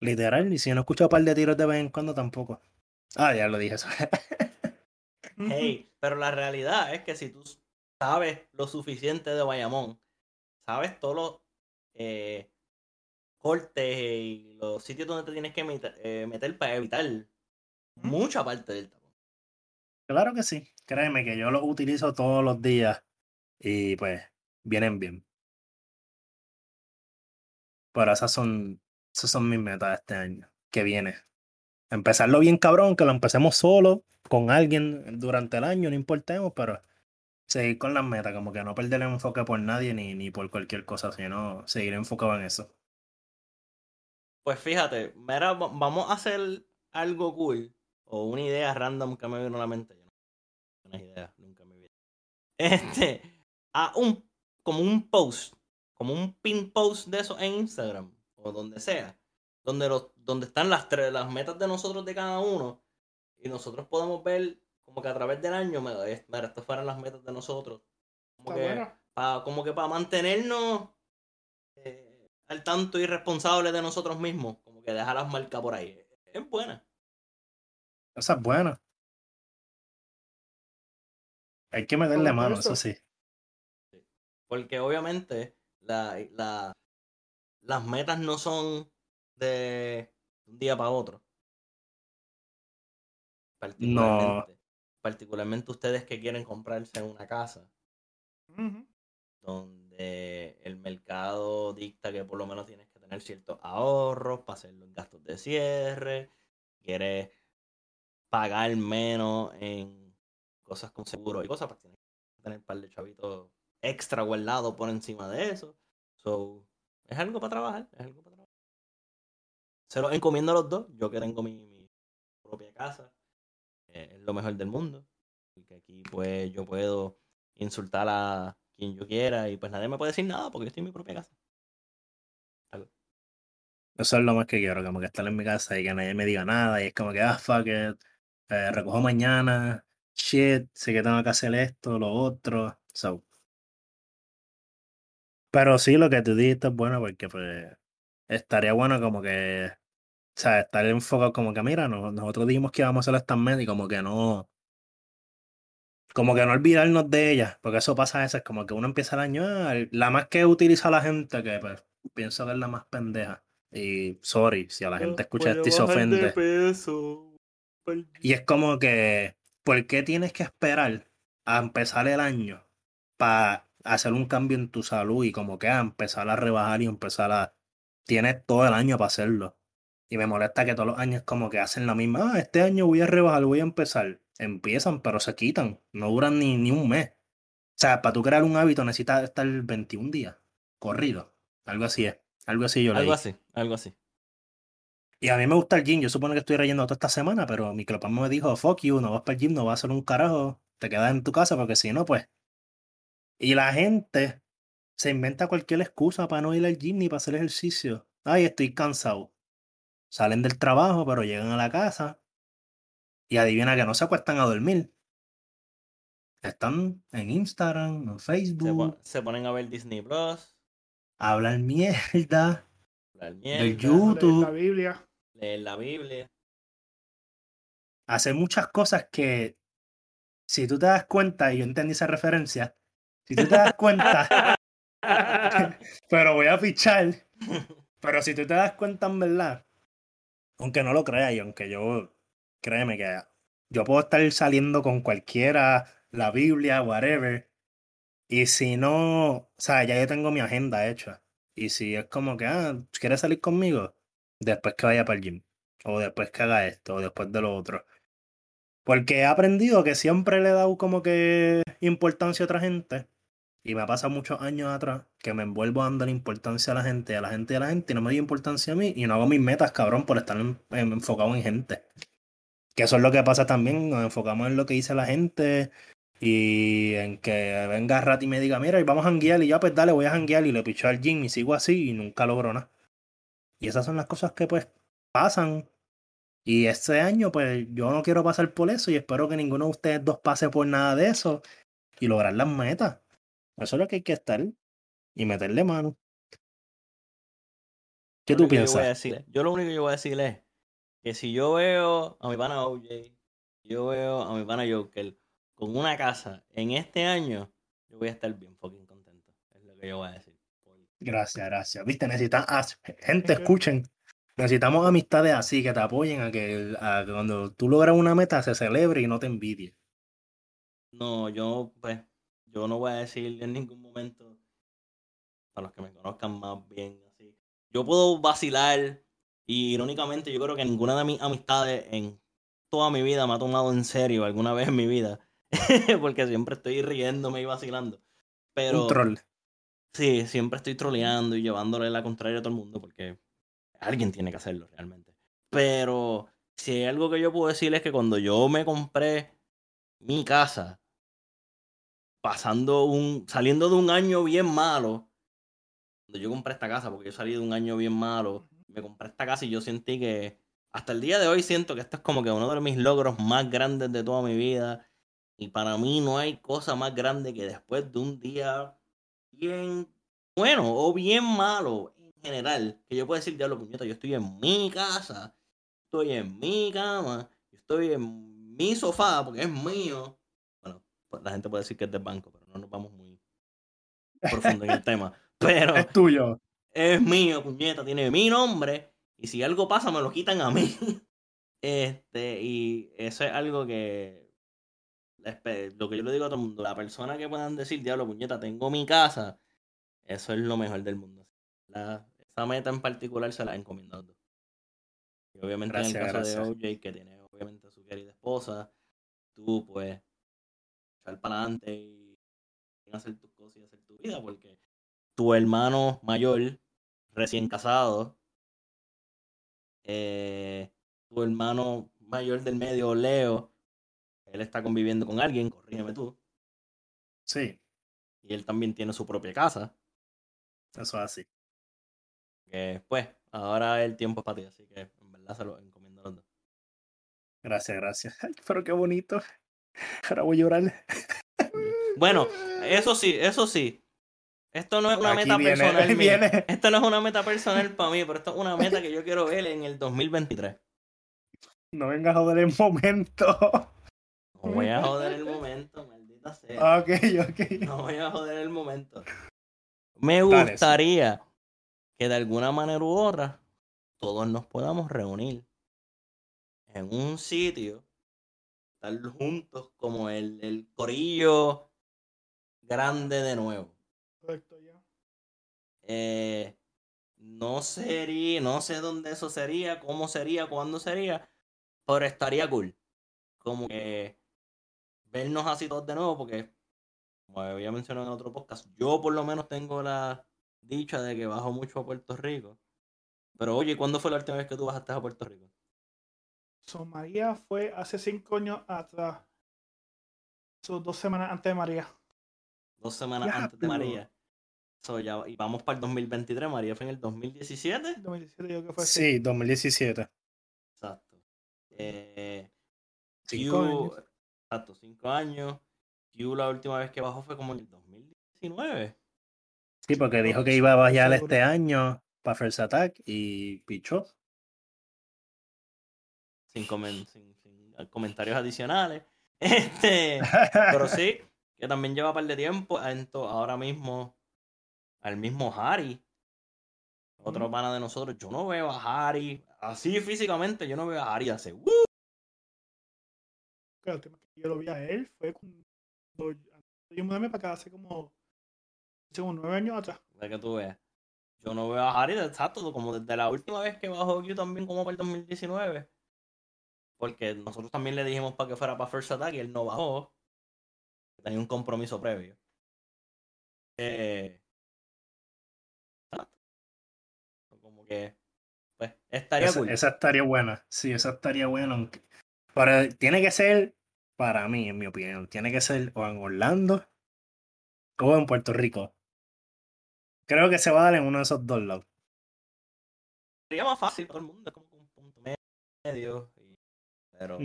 Literal, y si no escucho un par de tiros de vez en cuando tampoco. Ah, ya lo dije eso. [LAUGHS] Hey, pero la realidad es que si tú sabes lo suficiente de Bayamón, sabes todos los eh, cortes y los sitios donde te tienes que meter, eh, meter para evitar mucha parte del tapón. Claro que sí. Créeme que yo los utilizo todos los días y pues vienen bien. Pero esas son, esas son mis metas este año, que viene. Empezarlo bien cabrón, que lo empecemos solo, con alguien durante el año, no importemos, pero seguir con las metas, como que no perder el enfoque por nadie ni, ni por cualquier cosa, sino seguir enfocado en eso. Pues fíjate, mira, va- vamos a hacer algo cool o una idea random que me vino a la mente. Yo no nunca me vi. [LAUGHS] Este, a un como un post, como un pin post de eso en Instagram o donde sea, donde los donde están las tres las metas de nosotros de cada uno y nosotros podemos ver como que a través del año, mira, es- mira, estas fueron las metas de nosotros. Como Está que bueno. pa- como que para mantenernos eh, al tanto y responsables de nosotros mismos, como que dejar las marcas por ahí. Es buena. Esa es buena. Hay que meterle mano, eso sí. Porque obviamente la, la- las metas no son de un día para otro. Particularmente, particularmente ustedes que quieren comprarse una casa, donde el mercado dicta que por lo menos tienes que tener ciertos ahorros para hacer los gastos de cierre, quieres pagar menos en cosas con seguro y cosas, pues tienes que tener un par de chavitos extra guardados por encima de eso. So, es algo para trabajar, es algo para trabajar. Se los encomiendo a los dos, yo que tengo mi, mi propia casa, eh, es lo mejor del mundo. Porque aquí pues yo puedo insultar a quien yo quiera y pues nadie me puede decir nada porque yo estoy en mi propia casa. Eso es lo más que quiero, como que estar en mi casa y que nadie me diga nada. Y es como que, ah, fuck it, eh, recojo mañana, shit, sé que tengo que hacer esto, lo otro. So. Pero sí, lo que tú dijiste es bueno porque pues estaría bueno como que, o sea, estar enfocado como que, mira, no- nosotros dijimos que íbamos a hacer estas metas y como que no, como que no olvidarnos de ellas, porque eso pasa a veces, como que uno empieza el año, ah, la más que utiliza la gente, que pues pienso que es la más pendeja. Y sorry, si a la gente escucha esto y se ofende. Y es como que, ¿por qué tienes que esperar a empezar el año para hacer un cambio en tu salud y como que a empezar a rebajar y empezar a... Tienes todo el año para hacerlo. Y me molesta que todos los años como que hacen la misma, ah, este año voy a rebajar, voy a empezar. Empiezan, pero se quitan, no duran ni, ni un mes. O sea, para tú crear un hábito necesitas estar 21 días corrido. Algo así es. Algo así yo leí. Algo así, algo así. Y a mí me gusta el gym. Yo supongo que estoy reyendo toda esta semana, pero mi clopán me dijo, fuck you, no vas para el gym, no vas a hacer un carajo. Te quedas en tu casa porque si no, pues. Y la gente se inventa cualquier excusa para no ir al gym ni para hacer ejercicio. Ay, estoy cansado. Salen del trabajo, pero llegan a la casa y adivina que no se acuestan a dormir. Están en Instagram, en Facebook, se ponen a ver Disney Plus, hablan mierda. hablar Del mierda, YouTube. La Biblia. leer la Biblia. hacer muchas cosas que, si tú te das cuenta, y yo entendí esa referencia, si tú te das cuenta, [LAUGHS] [LAUGHS] pero voy a fichar, pero si tú te das cuenta en verdad, aunque no lo creas y aunque yo, créeme que yo puedo estar saliendo con cualquiera, la Biblia, whatever, y si no, o sea, ya yo tengo mi agenda hecha, y si es como que, ah, ¿quieres salir conmigo? Después que vaya para el gym, o después que haga esto, o después de lo otro. Porque he aprendido que siempre le he dado como que importancia a otra gente. Y me ha pasado muchos años atrás que me envuelvo dando la importancia a la gente, a la gente a la gente, y no me doy importancia a mí, y no hago mis metas, cabrón, por estar en- en- enfocado en gente. Que eso es lo que pasa también, nos enfocamos en lo que dice la gente, y en que venga Rat y me diga, mira, y vamos a janguear, y ya pues dale, voy a janguear, y le picho al gym, y sigo así, y nunca logro nada. Y esas son las cosas que pues pasan, y este año, pues yo no quiero pasar por eso y espero que ninguno de ustedes dos pase por nada de eso y lograr las metas. Eso es lo que hay que estar y meterle mano. ¿Qué tú único que yo voy a piensas? decir- yo lo único que yo voy a decir es que si yo veo a mi pana OJ, yo veo a mi pana Joker con una casa en este año, yo voy a estar bien fucking contento. Es lo que yo voy a decir. Gracias, gracias. Viste, necesitan, ah, gente, [LAUGHS] escuchen. Necesitamos amistades así que te apoyen a que, a que cuando tú logras una meta se celebre y no te envidie. No, yo, pues, yo no voy a decir en ningún momento, para los que me conozcan más bien, así. Yo puedo vacilar y irónicamente yo creo que ninguna de mis amistades en toda mi vida me ha tomado en serio alguna vez en mi vida, [LAUGHS] porque siempre estoy riéndome y vacilando. Pero Un troll. sí, siempre estoy troleando y llevándole la contraria a todo el mundo, porque alguien tiene que hacerlo realmente. Pero si hay algo que yo puedo decir es que cuando yo me compré mi casa, pasando un, saliendo de un año bien malo, cuando yo compré esta casa, porque yo salí de un año bien malo, me compré esta casa y yo sentí que, hasta el día de hoy siento que esto es como que uno de mis logros más grandes de toda mi vida. Y para mí no hay cosa más grande que después de un día bien bueno o bien malo en general, que yo puedo decir, diablo puñeta, yo estoy en mi casa, estoy en mi cama, estoy en mi sofá porque es mío. Pues la gente puede decir que es del banco, pero no nos vamos muy profundo en el [LAUGHS] tema. Pero Es tuyo. es mío, puñeta, tiene mi nombre. Y si algo pasa, me lo quitan a mí. [LAUGHS] Este, y eso es algo que. Lo que yo le digo a todo el mundo, la persona que puedan decir, diablo, puñeta, tengo mi casa, eso es lo mejor del mundo. La- esa meta en particular se la encomiendo a dos. Y obviamente Gracias, en el caso gracias. de OJ, que tiene obviamente a su querida esposa, tú pues echar para adelante y hacer tus cosas y hacer tu vida, porque tu hermano mayor, recién casado, eh, tu hermano mayor del medio, Leo, él está conviviendo con alguien, corrígeme tú, Sí, y él también tiene su propia casa, eso es así. pues ahora el tiempo es para ti, así que en verdad se lo encomiendo a los dos. Gracias, gracias. [LAUGHS] Ay, pero qué bonito. [LAUGHS] Ahora voy a llorar. Bueno, eso sí, eso sí. Esto no es una Aquí meta viene, personal. viene. [LAUGHS] Esto no es una meta personal para mí, pero esto es una meta que yo quiero ver en el 2023. No vengas a joder el momento. No voy a joder el momento, maldita sea. Ok, ok. No voy a joder el momento. Me Dale, gustaría que de alguna manera u otra todos nos podamos reunir en un sitio, estar juntos como el, el corillo grande de nuevo. Correcto, ya. Eh, no sería, no sé dónde eso sería, cómo sería, cuándo sería, pero estaría cool. Como que vernos así todos de nuevo, porque como había mencionado en otro podcast, yo por lo menos tengo la dicha de que bajo mucho a Puerto Rico. Pero oye, ¿cuándo fue la última vez que tú bajaste a Puerto Rico? So, María fue hace cinco años atrás. So, dos semanas antes de María. Dos semanas antes de. María. So, ya, y vamos para el 2023, María fue en el 2017. 2017 yo que fue así. Sí, 2017. Exacto. Eh, Cinco Q- años. Exacto, cinco años. Q la última vez que bajó fue como en el 2019. Sí, porque dijo que iba a bajar este año para First Attack y pichó. Sin, comen- sin- sin comentarios adicionales. [LAUGHS] Este, pero sí, que también lleva un par de tiempo. Ento- ahora mismo, al mismo Harry, otro Ujú. pana de nosotros. Yo no veo a Harry así físicamente. Yo no veo a Harry hace. ¡uh! La última que yo lo vi a él fue cuando yo mudé para acá hace como, hace como nueve años atrás. De que tú veas. Yo no veo a Harry exacto, como desde la última vez que bajó Q también, como para el 2019. Porque nosotros también le dijimos para que fuera para First Attack y él no bajó. Tenía un compromiso previo. Eh, exacto. Como que, pues, estaría Esa, cool. esa estaría buena. Sí, esa estaría buena. aunque- Pero tiene que ser, para mí, en mi opinión, tiene que ser o en Orlando o en Puerto Rico. Creo que se va a dar en uno de esos dos lados. Sería más fácil para todo el mundo, es como un punto medio. Y- pero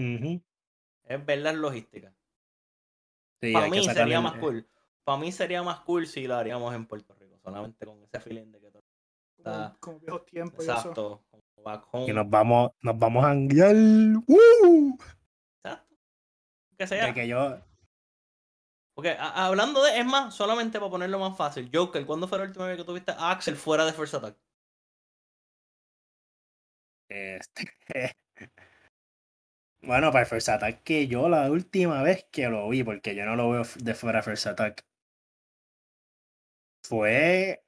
es ver las logísticas. Sí, para mí sería el- más cool. Para mí sería más cool si lo haríamos en Puerto Rico, solamente con ese feeling de que todo Está- Como, como viejos tiempos y eso. Exacto. Como back home. Y nos vamos, nos vamos a guiar. ¡Woo! Exacto. Que sea. De que yo. Porque hablando de, es más, solamente para ponerlo más fácil, Joker, ¿cuándo fue la última vez que tuviste a Axel fuera de First Attack? Este. [LAUGHS] Bueno, para el First Attack, que yo la última vez que lo vi, porque yo no lo veo de fuera de First Attack, fue.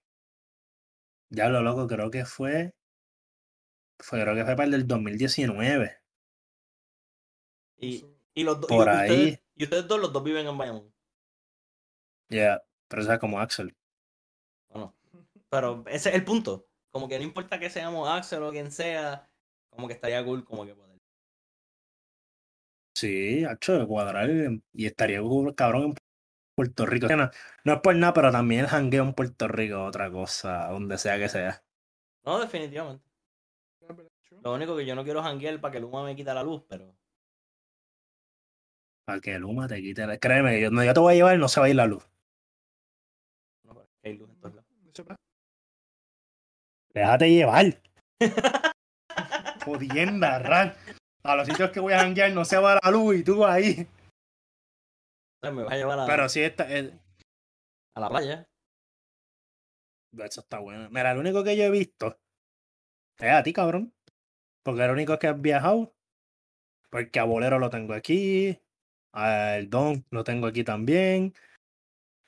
Ya lo loco, creo que fue. Fue, creo que fue para el del 2019. Y, y los dos. Por y, ahí. Ustedes, y ustedes dos, los dos viven en Bayamón. Ya, pero o sea, como Axel. Bueno, pero ese es el punto. Como que no importa que seamos Axel o quien sea, como que estaría cool como que poder. Sí, hecho de cuadrar y estaría cabrón en Puerto Rico. No, no es por nada, pero también el jangueo en Puerto Rico es otra cosa, donde sea que sea. No, definitivamente. Lo único que yo no quiero janguear para que Luma me quita la luz, pero. Para que Luma te quite la... Créeme, yo, no, yo te voy a llevar, no se va a ir la luz. No, pero hay luz en todos lados. Déjate llevar. [LAUGHS] Jodienda, ran. A los sitios que voy a janguear no se va la luz y tú ahí. Me vas a llevar a, Pero sí, está, eh, a la playa. eso está bueno. Mira, lo único que yo he visto es a ti, cabrón. Porque lo único que has viajado. Porque a Bolero lo tengo aquí. A el Don lo tengo aquí también.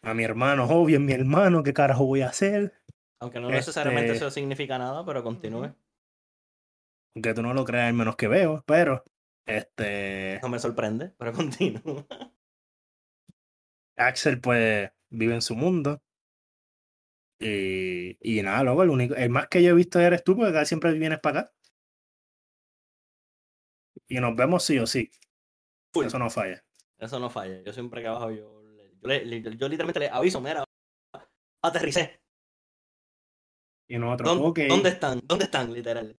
A mi hermano, obvio, es mi hermano. ¿Qué carajo voy a hacer? Aunque no necesariamente Este- eso significa nada, pero continúe. Aunque tú no lo creas, al menos que veo. Pero, este. No me sorprende, pero [LAUGHS] continúa. Axel, pues, vive en su mundo. Y, y nada, luego el único, el más que yo he visto eres tú, porque casi siempre vienes para acá. Y nos vemos sí o sí. Eso no falla. Eso no falla. Yo siempre que bajo, yo, yo, yo literalmente le aviso, mira, aterricé. Y nosotros, ¿Dónde, ok, ¿Dónde están? ¿Dónde están? Literal.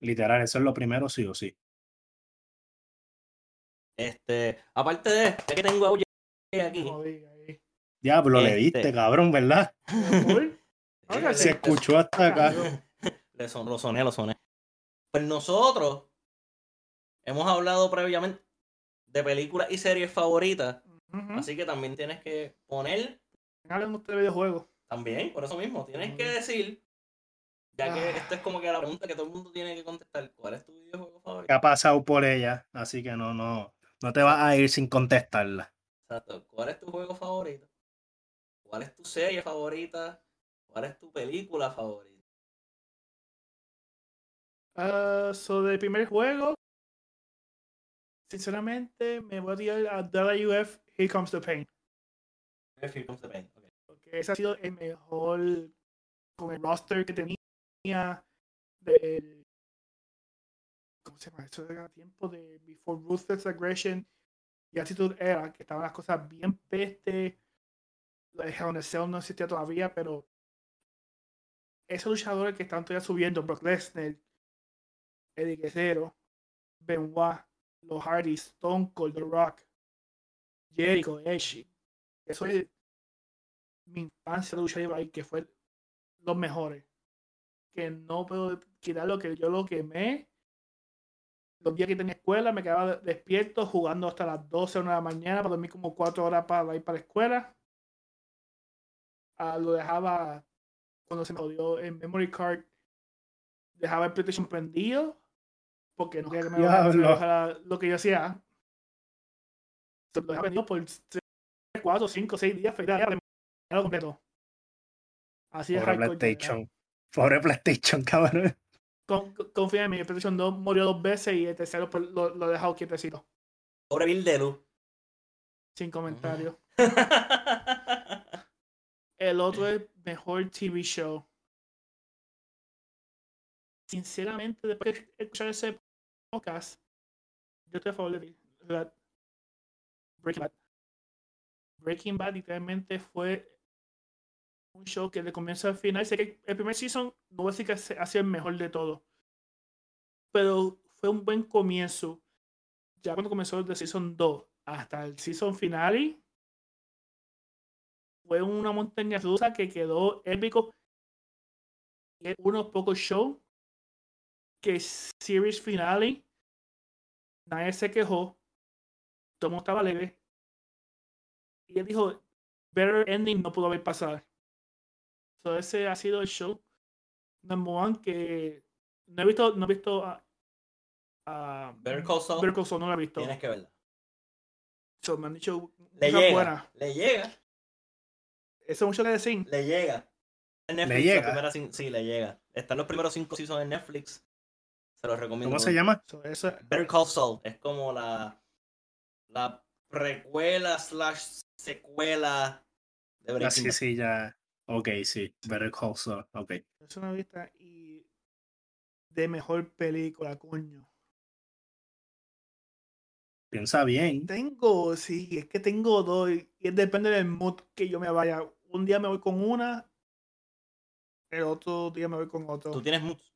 Literal, eso es lo primero sí o sí. Este, aparte de es que tengo a Oye aquí. Diablo, le Este. diste, cabrón, ¿verdad? [LAUGHS] [LAUGHS] Se escuchó hasta acá. [LAUGHS] Le son- lo soné, lo soné. Pues nosotros hemos hablado previamente de películas y series favoritas, así que también tienes que poner, Hablen ustedes de videojuegos. también, por eso mismo, tienes que decir, ya que Ah. esta es como que la pregunta que todo el mundo tiene que contestar, ¿cuál es tu videojuego Que favorito? ha pasado por ella, así que no, no, no te vas a ir sin contestarla. Exacto, ¿cuál es tu juego favorito? ¿Cuál es tu serie favorita? ¿Cuál es tu película favorita? Ah, sobre el primer juego, sinceramente me voy a tirar a WF Here Comes the Pain. Here Comes the Pain. Porque ese ha sido el mejor con el roster que tenía del ¿cómo se llama? Eso era tiempo de Before Ruthless Aggression y Attitude Era, que estaban las cosas bien peste. Hell in Cell no existía todavía, pero esos luchadores que están todavía subiendo, Brock Lesnar, Eddie Guerrero, Benoit, los Hardys, Stone Cold, The Rock, Jericho, Edge. Eso es mi infancia de lucha libre que fue los mejores. Que no puedo quitar lo que yo lo quemé. Los días que tenía escuela me quedaba de- despierto jugando hasta las 12 o 1 de la mañana para dormir como 4 horas para ir para la escuela. Ah, lo dejaba cuando se me odió el memory card. Dejaba el PlayStation prendido porque no quería que me bajara- lo que yo hacía. Se lo dejaba prendido por 4, 5, 6 días. feliz, completo. Así es. PlayStation. Pobre PlayStation, cabrón. Con- con- confía en mí, el PlayStation 2 murió dos veces y el tercero pues, lo, lo he dejado quietecito. Pobre Bill de luz. Sin comentarios. [LAUGHS] El otro es mejor TV show. Sinceramente, después de escuchar ese podcast, yo estoy a favor de Breaking Bad. Breaking Bad literalmente fue un show que de comienzo al final, sé que el primer season no voy a decir que ha sido el mejor de todo, pero fue un buen comienzo. Ya cuando comenzó el season 2 hasta el season finale, fue una montaña rusa que quedó épico. Y unos pocos shows que series finale nadie se quejó, todo estaba leve. Y él dijo, better ending no pudo haber pasado. So ese ha sido el show number one que no he visto, no he visto a, a Better Call Saul, Better Call Saul, no lo he visto. tienes que verla. So, me han dicho Le llega, le llega, Eso es mucho que decir. le llega. En Netflix, llega. la primera cin- sí, le llega. Están los primeros cinco seasons en Netflix. Se los recomiendo. ¿Cómo se llama? So, eso, Better Call Saul es como la la precuela slash secuela de Breaking sí, sí, ya. Ok, sí. Better Call Saul. Ok. eso no he visto. Y de mejor película, coño. Piensa bien. Tengo, sí, es que tengo dos. Y depende del mood que yo me vaya. Un día me voy con una, el otro día me voy con otro. Tú tienes moods.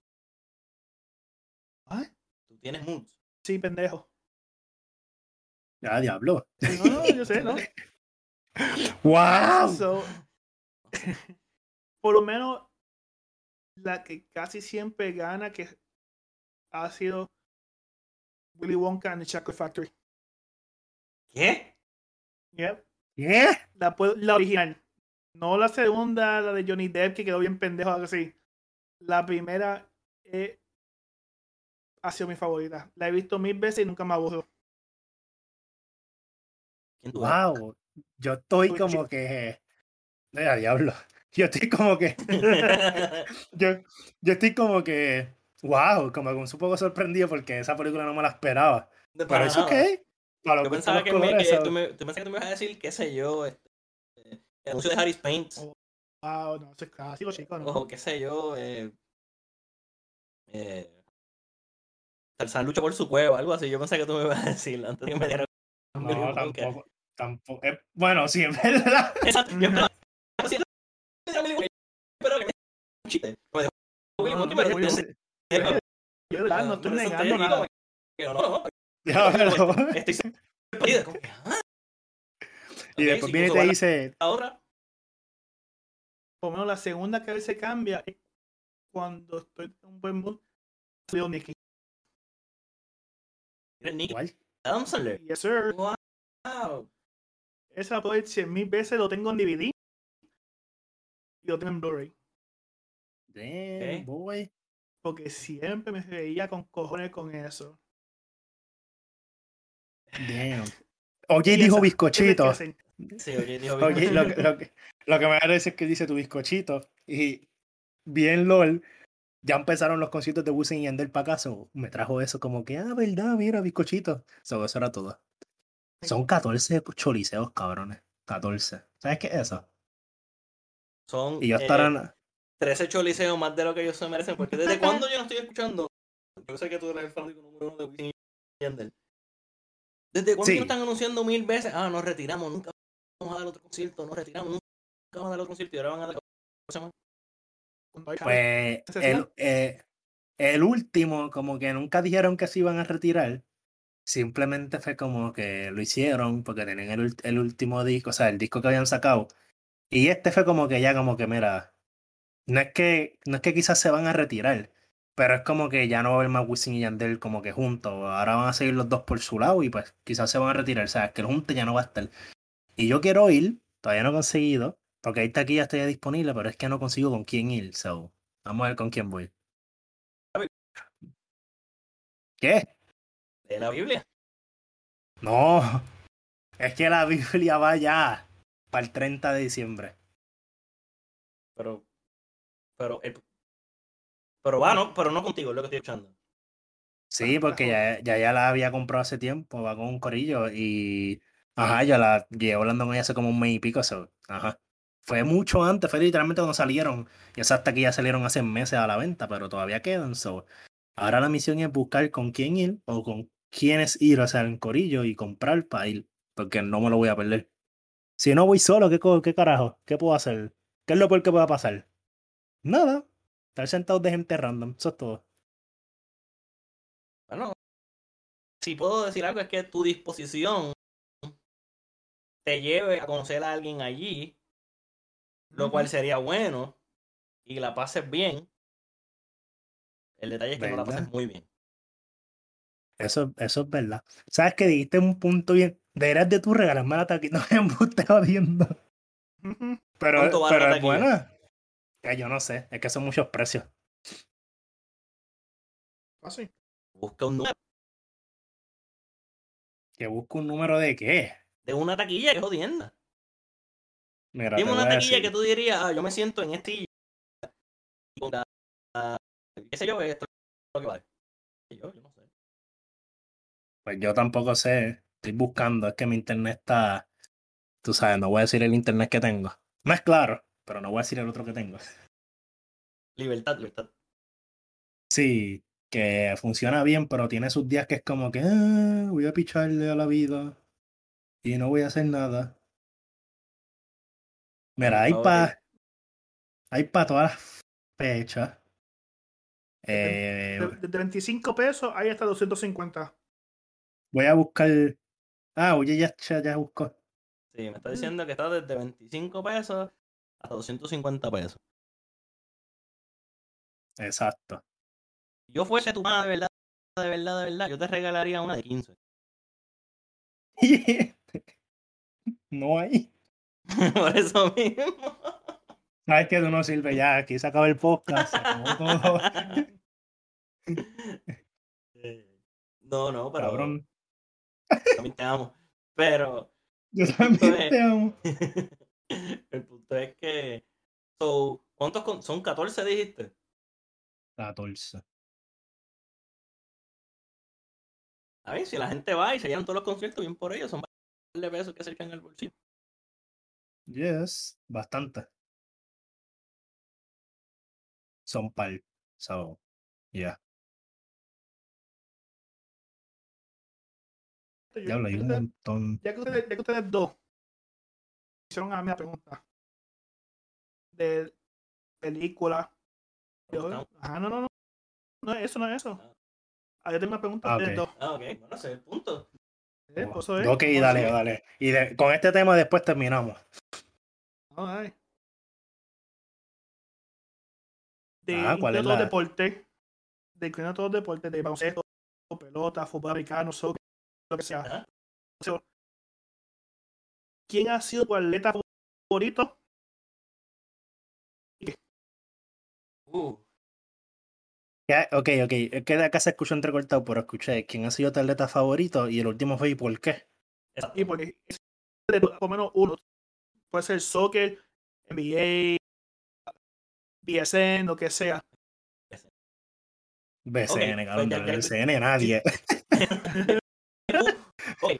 ¿Ah? Tú tienes moods. Sí, pendejo. Ya, diablo. No, no, yo sé, ¿no? [LAUGHS] ¡Wow! So, [LAUGHS] por lo menos la que casi siempre gana que ha sido Willy Wonka and the Chocolate Factory. ¿Qué? Yep. ¿Qué? La, original. No la segunda, la de Johnny Depp, que quedó bien pendejo, algo así. La primera eh, ha sido mi favorita. La he visto mil veces y nunca me aburro. ¡Wow! Yo estoy como que. Ya, diablo. [LAUGHS] Yo estoy como que. [LAUGHS] Yo, yo estoy como que. ¡Wow! Como que un poco sorprendido porque esa película no me la esperaba. De Pero para es nada. ok. Para lo Yo que pensaba que, me, que tú, me, tú pensabas que tú me ibas a decir, qué sé yo, este, eh, el anuncio de Harris Paints, Oh. Wow, no, eso es clásico, chicos. ¿no? o qué sé yo, eh, eh, Tarzán lucha por su cueva, algo así. Yo pensé que tú me ibas a decir antes de que me dieran No, tampoco. tampoco. eh, bueno, sí, es verdad. Exacto, yo esperaba- [LAUGHS] Que un chiste. Me dejó No, yo estoy negando nada. Estoy ah. Y después viene y te dice. la otra, Por lo menos la segunda que a veces cambia es cuando estoy en un buen mood. Salió Nicky. mira, Nick ¿Cuál? Adam Sandler. Yes, sir. Wow. Esa la puedo 100 mil veces. Lo tengo en DVD. Y lo tengo en Blu-ray. Damn, boy. Porque siempre me reía con cojones con eso. Damn. [LAUGHS] Oye, dijo es bizcochito. que. Sí, oye, dijo Ok, bien. lo, que- lo, lo que me parece es que dice tu bizcochito. Y bien LOL. Ya empezaron los conciertos de Wisin y Yandel para acá. so, me trajo eso como que, ah, verdad, mira, bizcochito. So, eso era todo. Son 14 choliseos, cabrones. 14. ¿Sabes qué es eso? Son Y eh, estarán. 13 choliseos más de lo que ellos se merecen. Porque desde cuándo yo no estoy escuchando. Yo sé que tú eres el fanático número uno de Wisin y Yandel. ¿Desde cuándo Sí. ellos están anunciando mil veces? Ah, nos retiramos, nunca vamos a dar otro concierto, nos retiramos, nunca vamos a dar otro concierto y ahora van a dar. Cuando Pues ¿Ese el, eh, el último, como que nunca dijeron que se iban a retirar. Simplemente fue como que lo hicieron porque tenían el, el último disco, o sea, el disco que habían sacado. Y este fue como que ya como que, mira, no es que, no es que quizás se van a retirar, pero es como que ya no va a haber más Wisin y Yandel como que juntos. Ahora van a seguir los dos por su lado y pues quizás se van a retirar. O sea, es que el junte ya no va a estar. Y yo quiero ir, todavía no he conseguido, porque ahí está aquí ya estoy disponible, pero es que no consigo con quién ir. So, vamos a ver con quién voy. ¿Qué? De la Biblia. No, [LAUGHS] es que la Biblia va ya para el 30 de diciembre. Pero. Pero. el- pero va, no, pero no contigo, es lo que estoy escuchando. Sí, porque ya, ya, ya la había comprado hace tiempo, va con un corillo y... Ajá, yo la llevo hablando con ella hace como un mes y pico, so, ajá. Fue mucho antes, fue literalmente cuando salieron. Y esas hasta que ya salieron hace meses a la venta, pero todavía quedan, so. Ahora la misión es buscar con quién ir o con quiénes ir, o sea, en corillo y comprar para ir, porque no me lo voy a perder. Si no voy solo, ¿qué, qué carajo? ¿Qué puedo hacer? ¿Qué es lo peor que pueda pasar? Nada. Estar sentado de gente random, eso es todo. Bueno, si puedo decir algo es que tu disposición te lleve a conocer a alguien allí lo cual sería bueno y la pases bien. El detalle es que no la pases muy bien. Eso, eso es verdad. ¿Sabes que dijiste un punto bien? Deberías de tú regalarme la taquilla. [LAUGHS] No me embuste jodiendo. [LAUGHS] Pero, ¿Cuánto vale pero la es taquilla? buena. Ya, yo no sé. Es que son muchos precios. Así. Busca un número Que busco un número de qué. de una taquilla que es jodienda. Mira, Dime una taquilla decir. que tú dirías, ah, yo me siento en este y con la- la- qué sé yo, esto es lo que vale. Yo no sé. Pues yo tampoco sé. Estoy buscando. Es que mi internet está. Tú sabes, no voy a decir el internet que tengo. No es claro, pero no voy a decir el otro que tengo. Libertad, libertad. Sí, que funciona bien, pero tiene sus días que es como que "Ah, voy a picharle a la vida y no voy a hacer nada. Mira, hay para hay para todas las fechas. Eh, De- Desde 25 pesos hay hasta 250. voy a buscar. Ah, oye, ya, ya, ya buscó. Sí, me está diciendo que está desde 25 pesos hasta 250 pesos. Exacto. Si yo fuese tu madre de verdad, de verdad, de verdad, yo te regalaría una de 15. [LAUGHS] no hay. [LAUGHS] Por eso mismo. Sabes que tú no sirve ya. Aquí se acaba el podcast. Todo. [LAUGHS] No, no, pero Cabrón. [LAUGHS] también te amo. Pero [LAUGHS] Yo también es- te amo. [LAUGHS] el punto es que. So, ¿Cuántos con- son 14 dijiste? 14. A ver, si la gente va y se llenan todos los conciertos, bien por ellos, son de pesos que se echan en el bolsillo. Yes, bastante. Son par. So, yeah. Diablo, hay ya, un que ustedes, montón. ya que ustedes- ya que ustedes dos hicieron a mí la pregunta de película. yo- No. Ajá, no, no, no. No es eso, no es eso. Ah, yo tengo una pregunta Ah, de ok. dos. Ah, ok, bueno, ese es el punto. Eh, pues es, Ok, dale, dale. Y de- con este tema después terminamos. Ver. De Ah, ¿cuál incluyendo es todos los la- deportes, de todos los deportes, de baloncesto, pelota, fútbol americano, soccer, lo que sea. ¿Quién ha sido tu atleta favorito? Uh, Ya, Ok, ok. Es que acá se escuchó entrecortado, pero escuché quién ha sido tu atleta favorito y el último fue y por qué. exacto. Y porque es de por lo menos uno. Puede ser soccer, NBA, BSN, lo que sea. BCN, Ok, cabrón. pues ya- de ya- BCN nadie. [LAUGHS] [LAUGHS] Ok,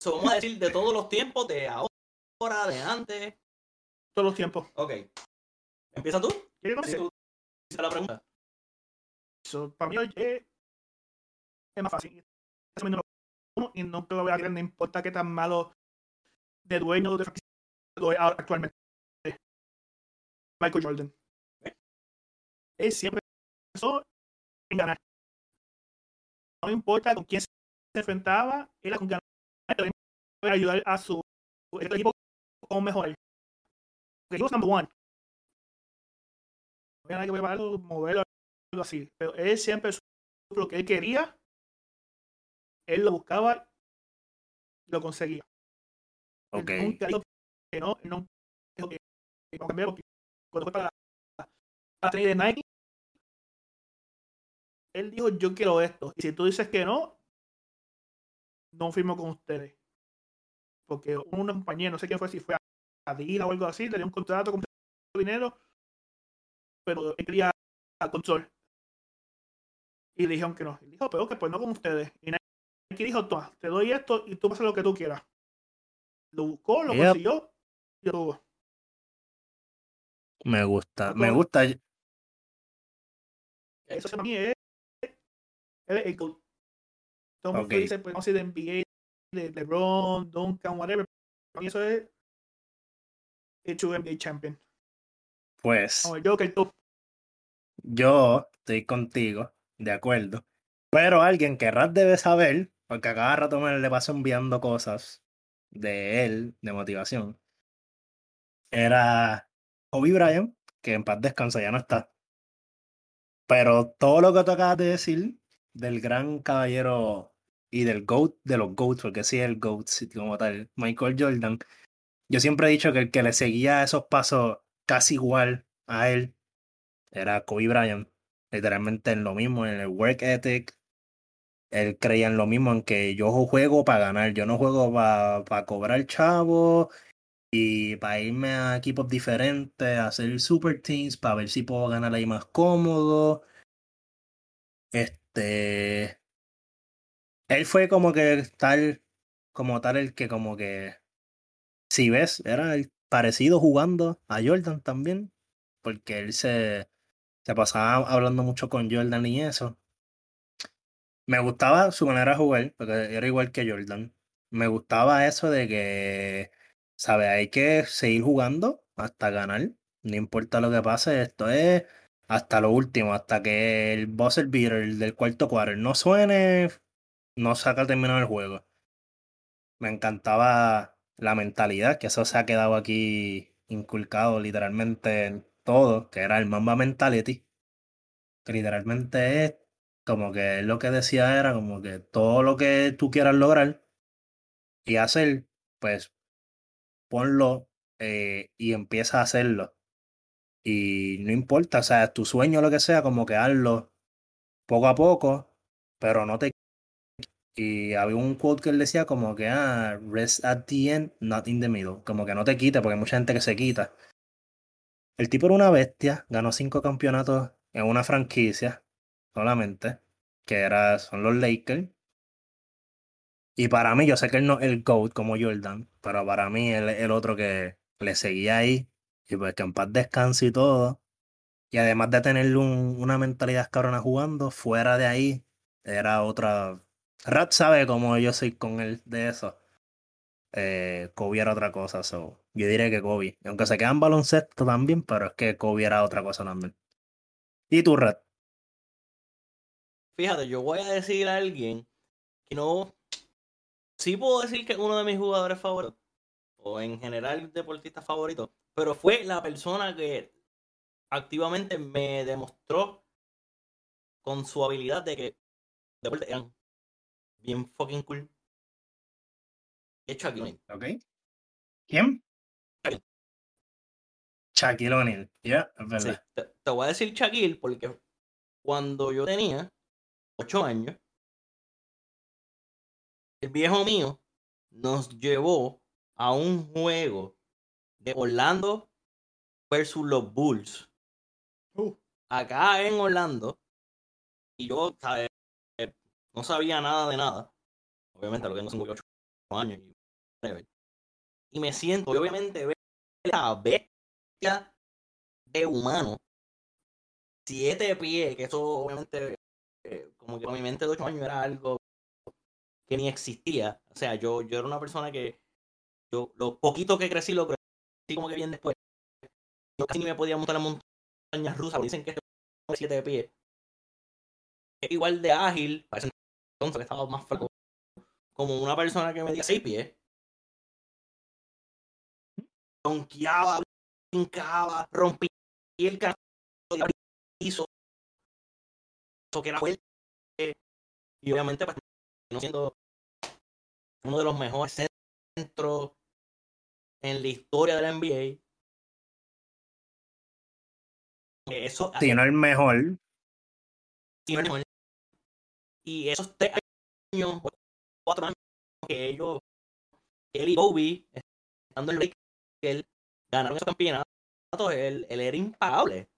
so vamos a decir de todos los tiempos, de ahora, de antes. Todos los tiempos. Ok. ¿Empieza tú? ¿Quieres tú hiciste la pregunta. So, para mí es, es más fácil. Y no lo voy a creer, no importa qué tan malo de dueño de franquicia actualmente. Michael Jordan. Él siempre pensó en ganar. No importa con quién se enfrentaba, era con ganar. Ayudar a su equipo como mejor. Porque was number one. No que prepararlo, moverlo, algo así. Pero él siempre supo lo que él quería. Él lo buscaba y lo conseguía. Él Ok. nunca dijo que no, él nunca dijo que, que no cambiara, porque cuando fue para la tenis de Nike, él dijo yo quiero esto. Y si tú dices que no, no firmo con ustedes. Porque un compañero, no sé quién fue, si fue a Adidas o algo así, tenía un contrato con dinero, pero él quería control. Y le dijeron que no. Y dijo, pero que pues no con ustedes. Y Nike dijo, toma, te doy esto y tú haces lo que tú quieras. Lo buscó, lo Yep. consiguió y lo tuvo. Me gusta, me gusta. Eso para mí es, es el GOAT. Todo el mundo dice, pues, vamos a decir de NBA, de LeBron, Duncan, whatever. Para mí eso es true NBA champion. Pues Como el Joker, tú. yo estoy contigo, de acuerdo. Pero alguien que Rat debe saber, porque a cada rato me le paso enviando cosas de él, de motivación, era Kobe Bryant, que en paz descansa, ya no está. Pero todo lo que tú acabas de decir del gran caballero y del GOAT de los GOATs, porque sí es el GOAT como tal, Michael Jordan, yo siempre he dicho que el que le seguía esos pasos casi igual a él era Kobe Bryant. Literalmente en lo mismo, en el work ethic. Él creía en lo mismo, en que yo juego para ganar, yo no juego para cobrar chavo y para irme a equipos diferentes, a hacer super teams, para ver si puedo ganar ahí más cómodo. Él fue como que tal, como tal el que como que, si ves, era el parecido jugando a Jordan también, porque él se, se pasaba hablando mucho con Jordan y eso. Me gustaba su manera de jugar, porque era igual que Jordan. Me gustaba eso de que, ¿sabes? Hay que seguir jugando hasta ganar. No importa lo que pase, esto es hasta lo último, hasta que el buzzer beater del cuarto quarter no suene, no saca terminado el juego. Me encantaba la mentalidad, que eso se ha quedado aquí inculcado literalmente en todo, que era el Mamba Mentality, que literalmente es como que lo que decía era como que todo lo que tú quieras lograr y hacer, pues ponlo eh, y empieza a hacerlo. Y no importa, o sea, tu sueño lo que sea, como que hazlo poco a poco, pero no te... Y había un quote que él decía como que, ah, rest at the end, not in the middle. Como que no te quite, porque hay mucha gente que se quita. El tipo era una bestia, ganó cinco campeonatos en una franquicia solamente, que era, son los Lakers. Y para mí, yo sé que él no es el GOAT como Jordan, pero para mí él es el otro que le seguía ahí. Y pues que en paz descanse y todo. Y además de tener una mentalidad cabrona jugando, fuera de ahí, era otra. Rat sabe cómo yo soy con él de eso. Eh, Kobe era otra cosa, so. yo diría que Kobe. Aunque se quedan baloncesto también, pero es que Kobe era otra cosa también. ¿Y tú, Rat? Fíjate, yo voy a decir a alguien que no. Sí puedo decir que uno de mis jugadores favoritos, o en general deportista favorito, pero fue la persona que activamente me demostró con su habilidad de que deportes eran bien fucking cool. Es Shaquille Ok. ¿Quién? Shaquille O'Neal. Ya, es verdad. te, voy a decir Shaquille porque cuando yo tenía 8 años, el viejo mío nos llevó a un juego de Orlando versus los Bulls. Uh. Acá en Orlando. Y yo, No sabía nada de nada. Obviamente, lo que tengo 58 años. Y me siento, y obviamente, ver la bestia de humano. Siete pies, que eso obviamente, eh, como que mi mente de 8 años era algo que ni existía. O sea, yo, yo era una persona que, yo, lo poquito que crecí, lo crecí como que bien después. Yo casi ni me podía montar en montañas rusas, dicen que es siete pies. Es igual de ágil, parece entonces que estaba más flaco, como una persona que medía seis pies. Ronqueaba, brincaba, rompía el canto del piso. Que era fuerte. Y obviamente, pues, no siendo uno de los mejores centros en la historia de la NBA. Eso, si no el mejor. Si no el mejor. Y esos tres años, cuatro años que ellos, él y Kobe, estando en el él ganaron esos campeonatos, él, él era impagable.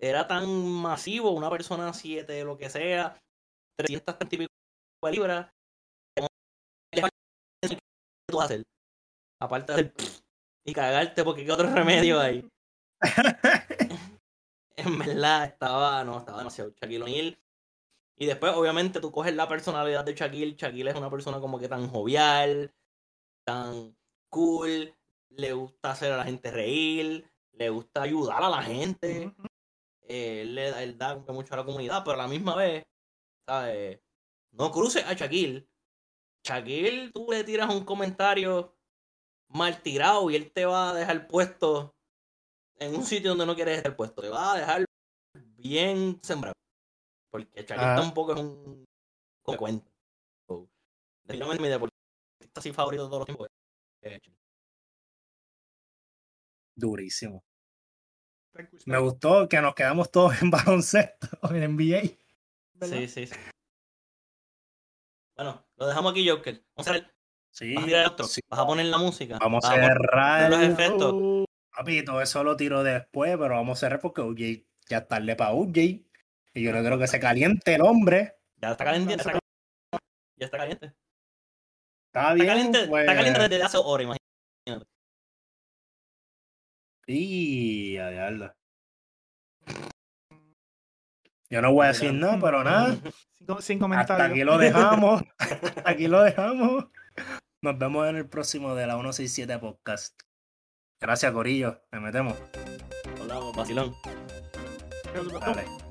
Era tan masivo, una persona siete, lo que sea, 330 y pico libras. ¿Qué tú vas a hacer? Aparte de [LAUGHS] y cagarte porque qué otro remedio hay. [LAUGHS] en verdad estaba, no, estaba demasiado Shaquille O'Neal. Y después, obviamente, tú coges la personalidad de Shaquille. Shaquille es una persona como que tan jovial, tan cool, le gusta hacer a la gente reír, le gusta ayudar a la gente. Eh, él, le, él da mucho a la comunidad, pero a la misma vez, ¿sabes? No cruces a Shaquille. Shaquille, tú le tiras un comentario mal tirado y él te va a dejar puesto en un sitio donde no quieres estar puesto. Te va a dejar bien sembrado. Porque Charlie Ah. tampoco es un cuento. So, definitivamente mi deportista así favorito de todos los tiempos Charlie. Durísimo. Me gustó que nos quedamos todos en [LAUGHS] baloncesto, en NBA. ¿verdad? Sí, sí, sí. Bueno, lo dejamos aquí, Joker. Vamos a ver, Sí, otro. sí. Vas a poner la música. Vamos a cerrar. los efectos. Oh, Papi, todo eso lo tiro después, pero vamos a cerrar porque OJ ya es tarde para OJ. Y yo no quiero que se caliente el hombre. Ya está caliente. Ya está caliente. Ya está caliente. Está Está bien. caliente, pues, está caliente desde hace horas, imagínate. Y a diablo. Yo no voy a decir nada, pero nada. [LAUGHS] sin, co- sin Hasta comentarios. aquí lo dejamos. [LAUGHS] Hasta aquí lo dejamos. Nos vemos en el próximo de la 167 Podcast. Gracias, Corillo. Me metemos. Hablamos, vacilón. Dale.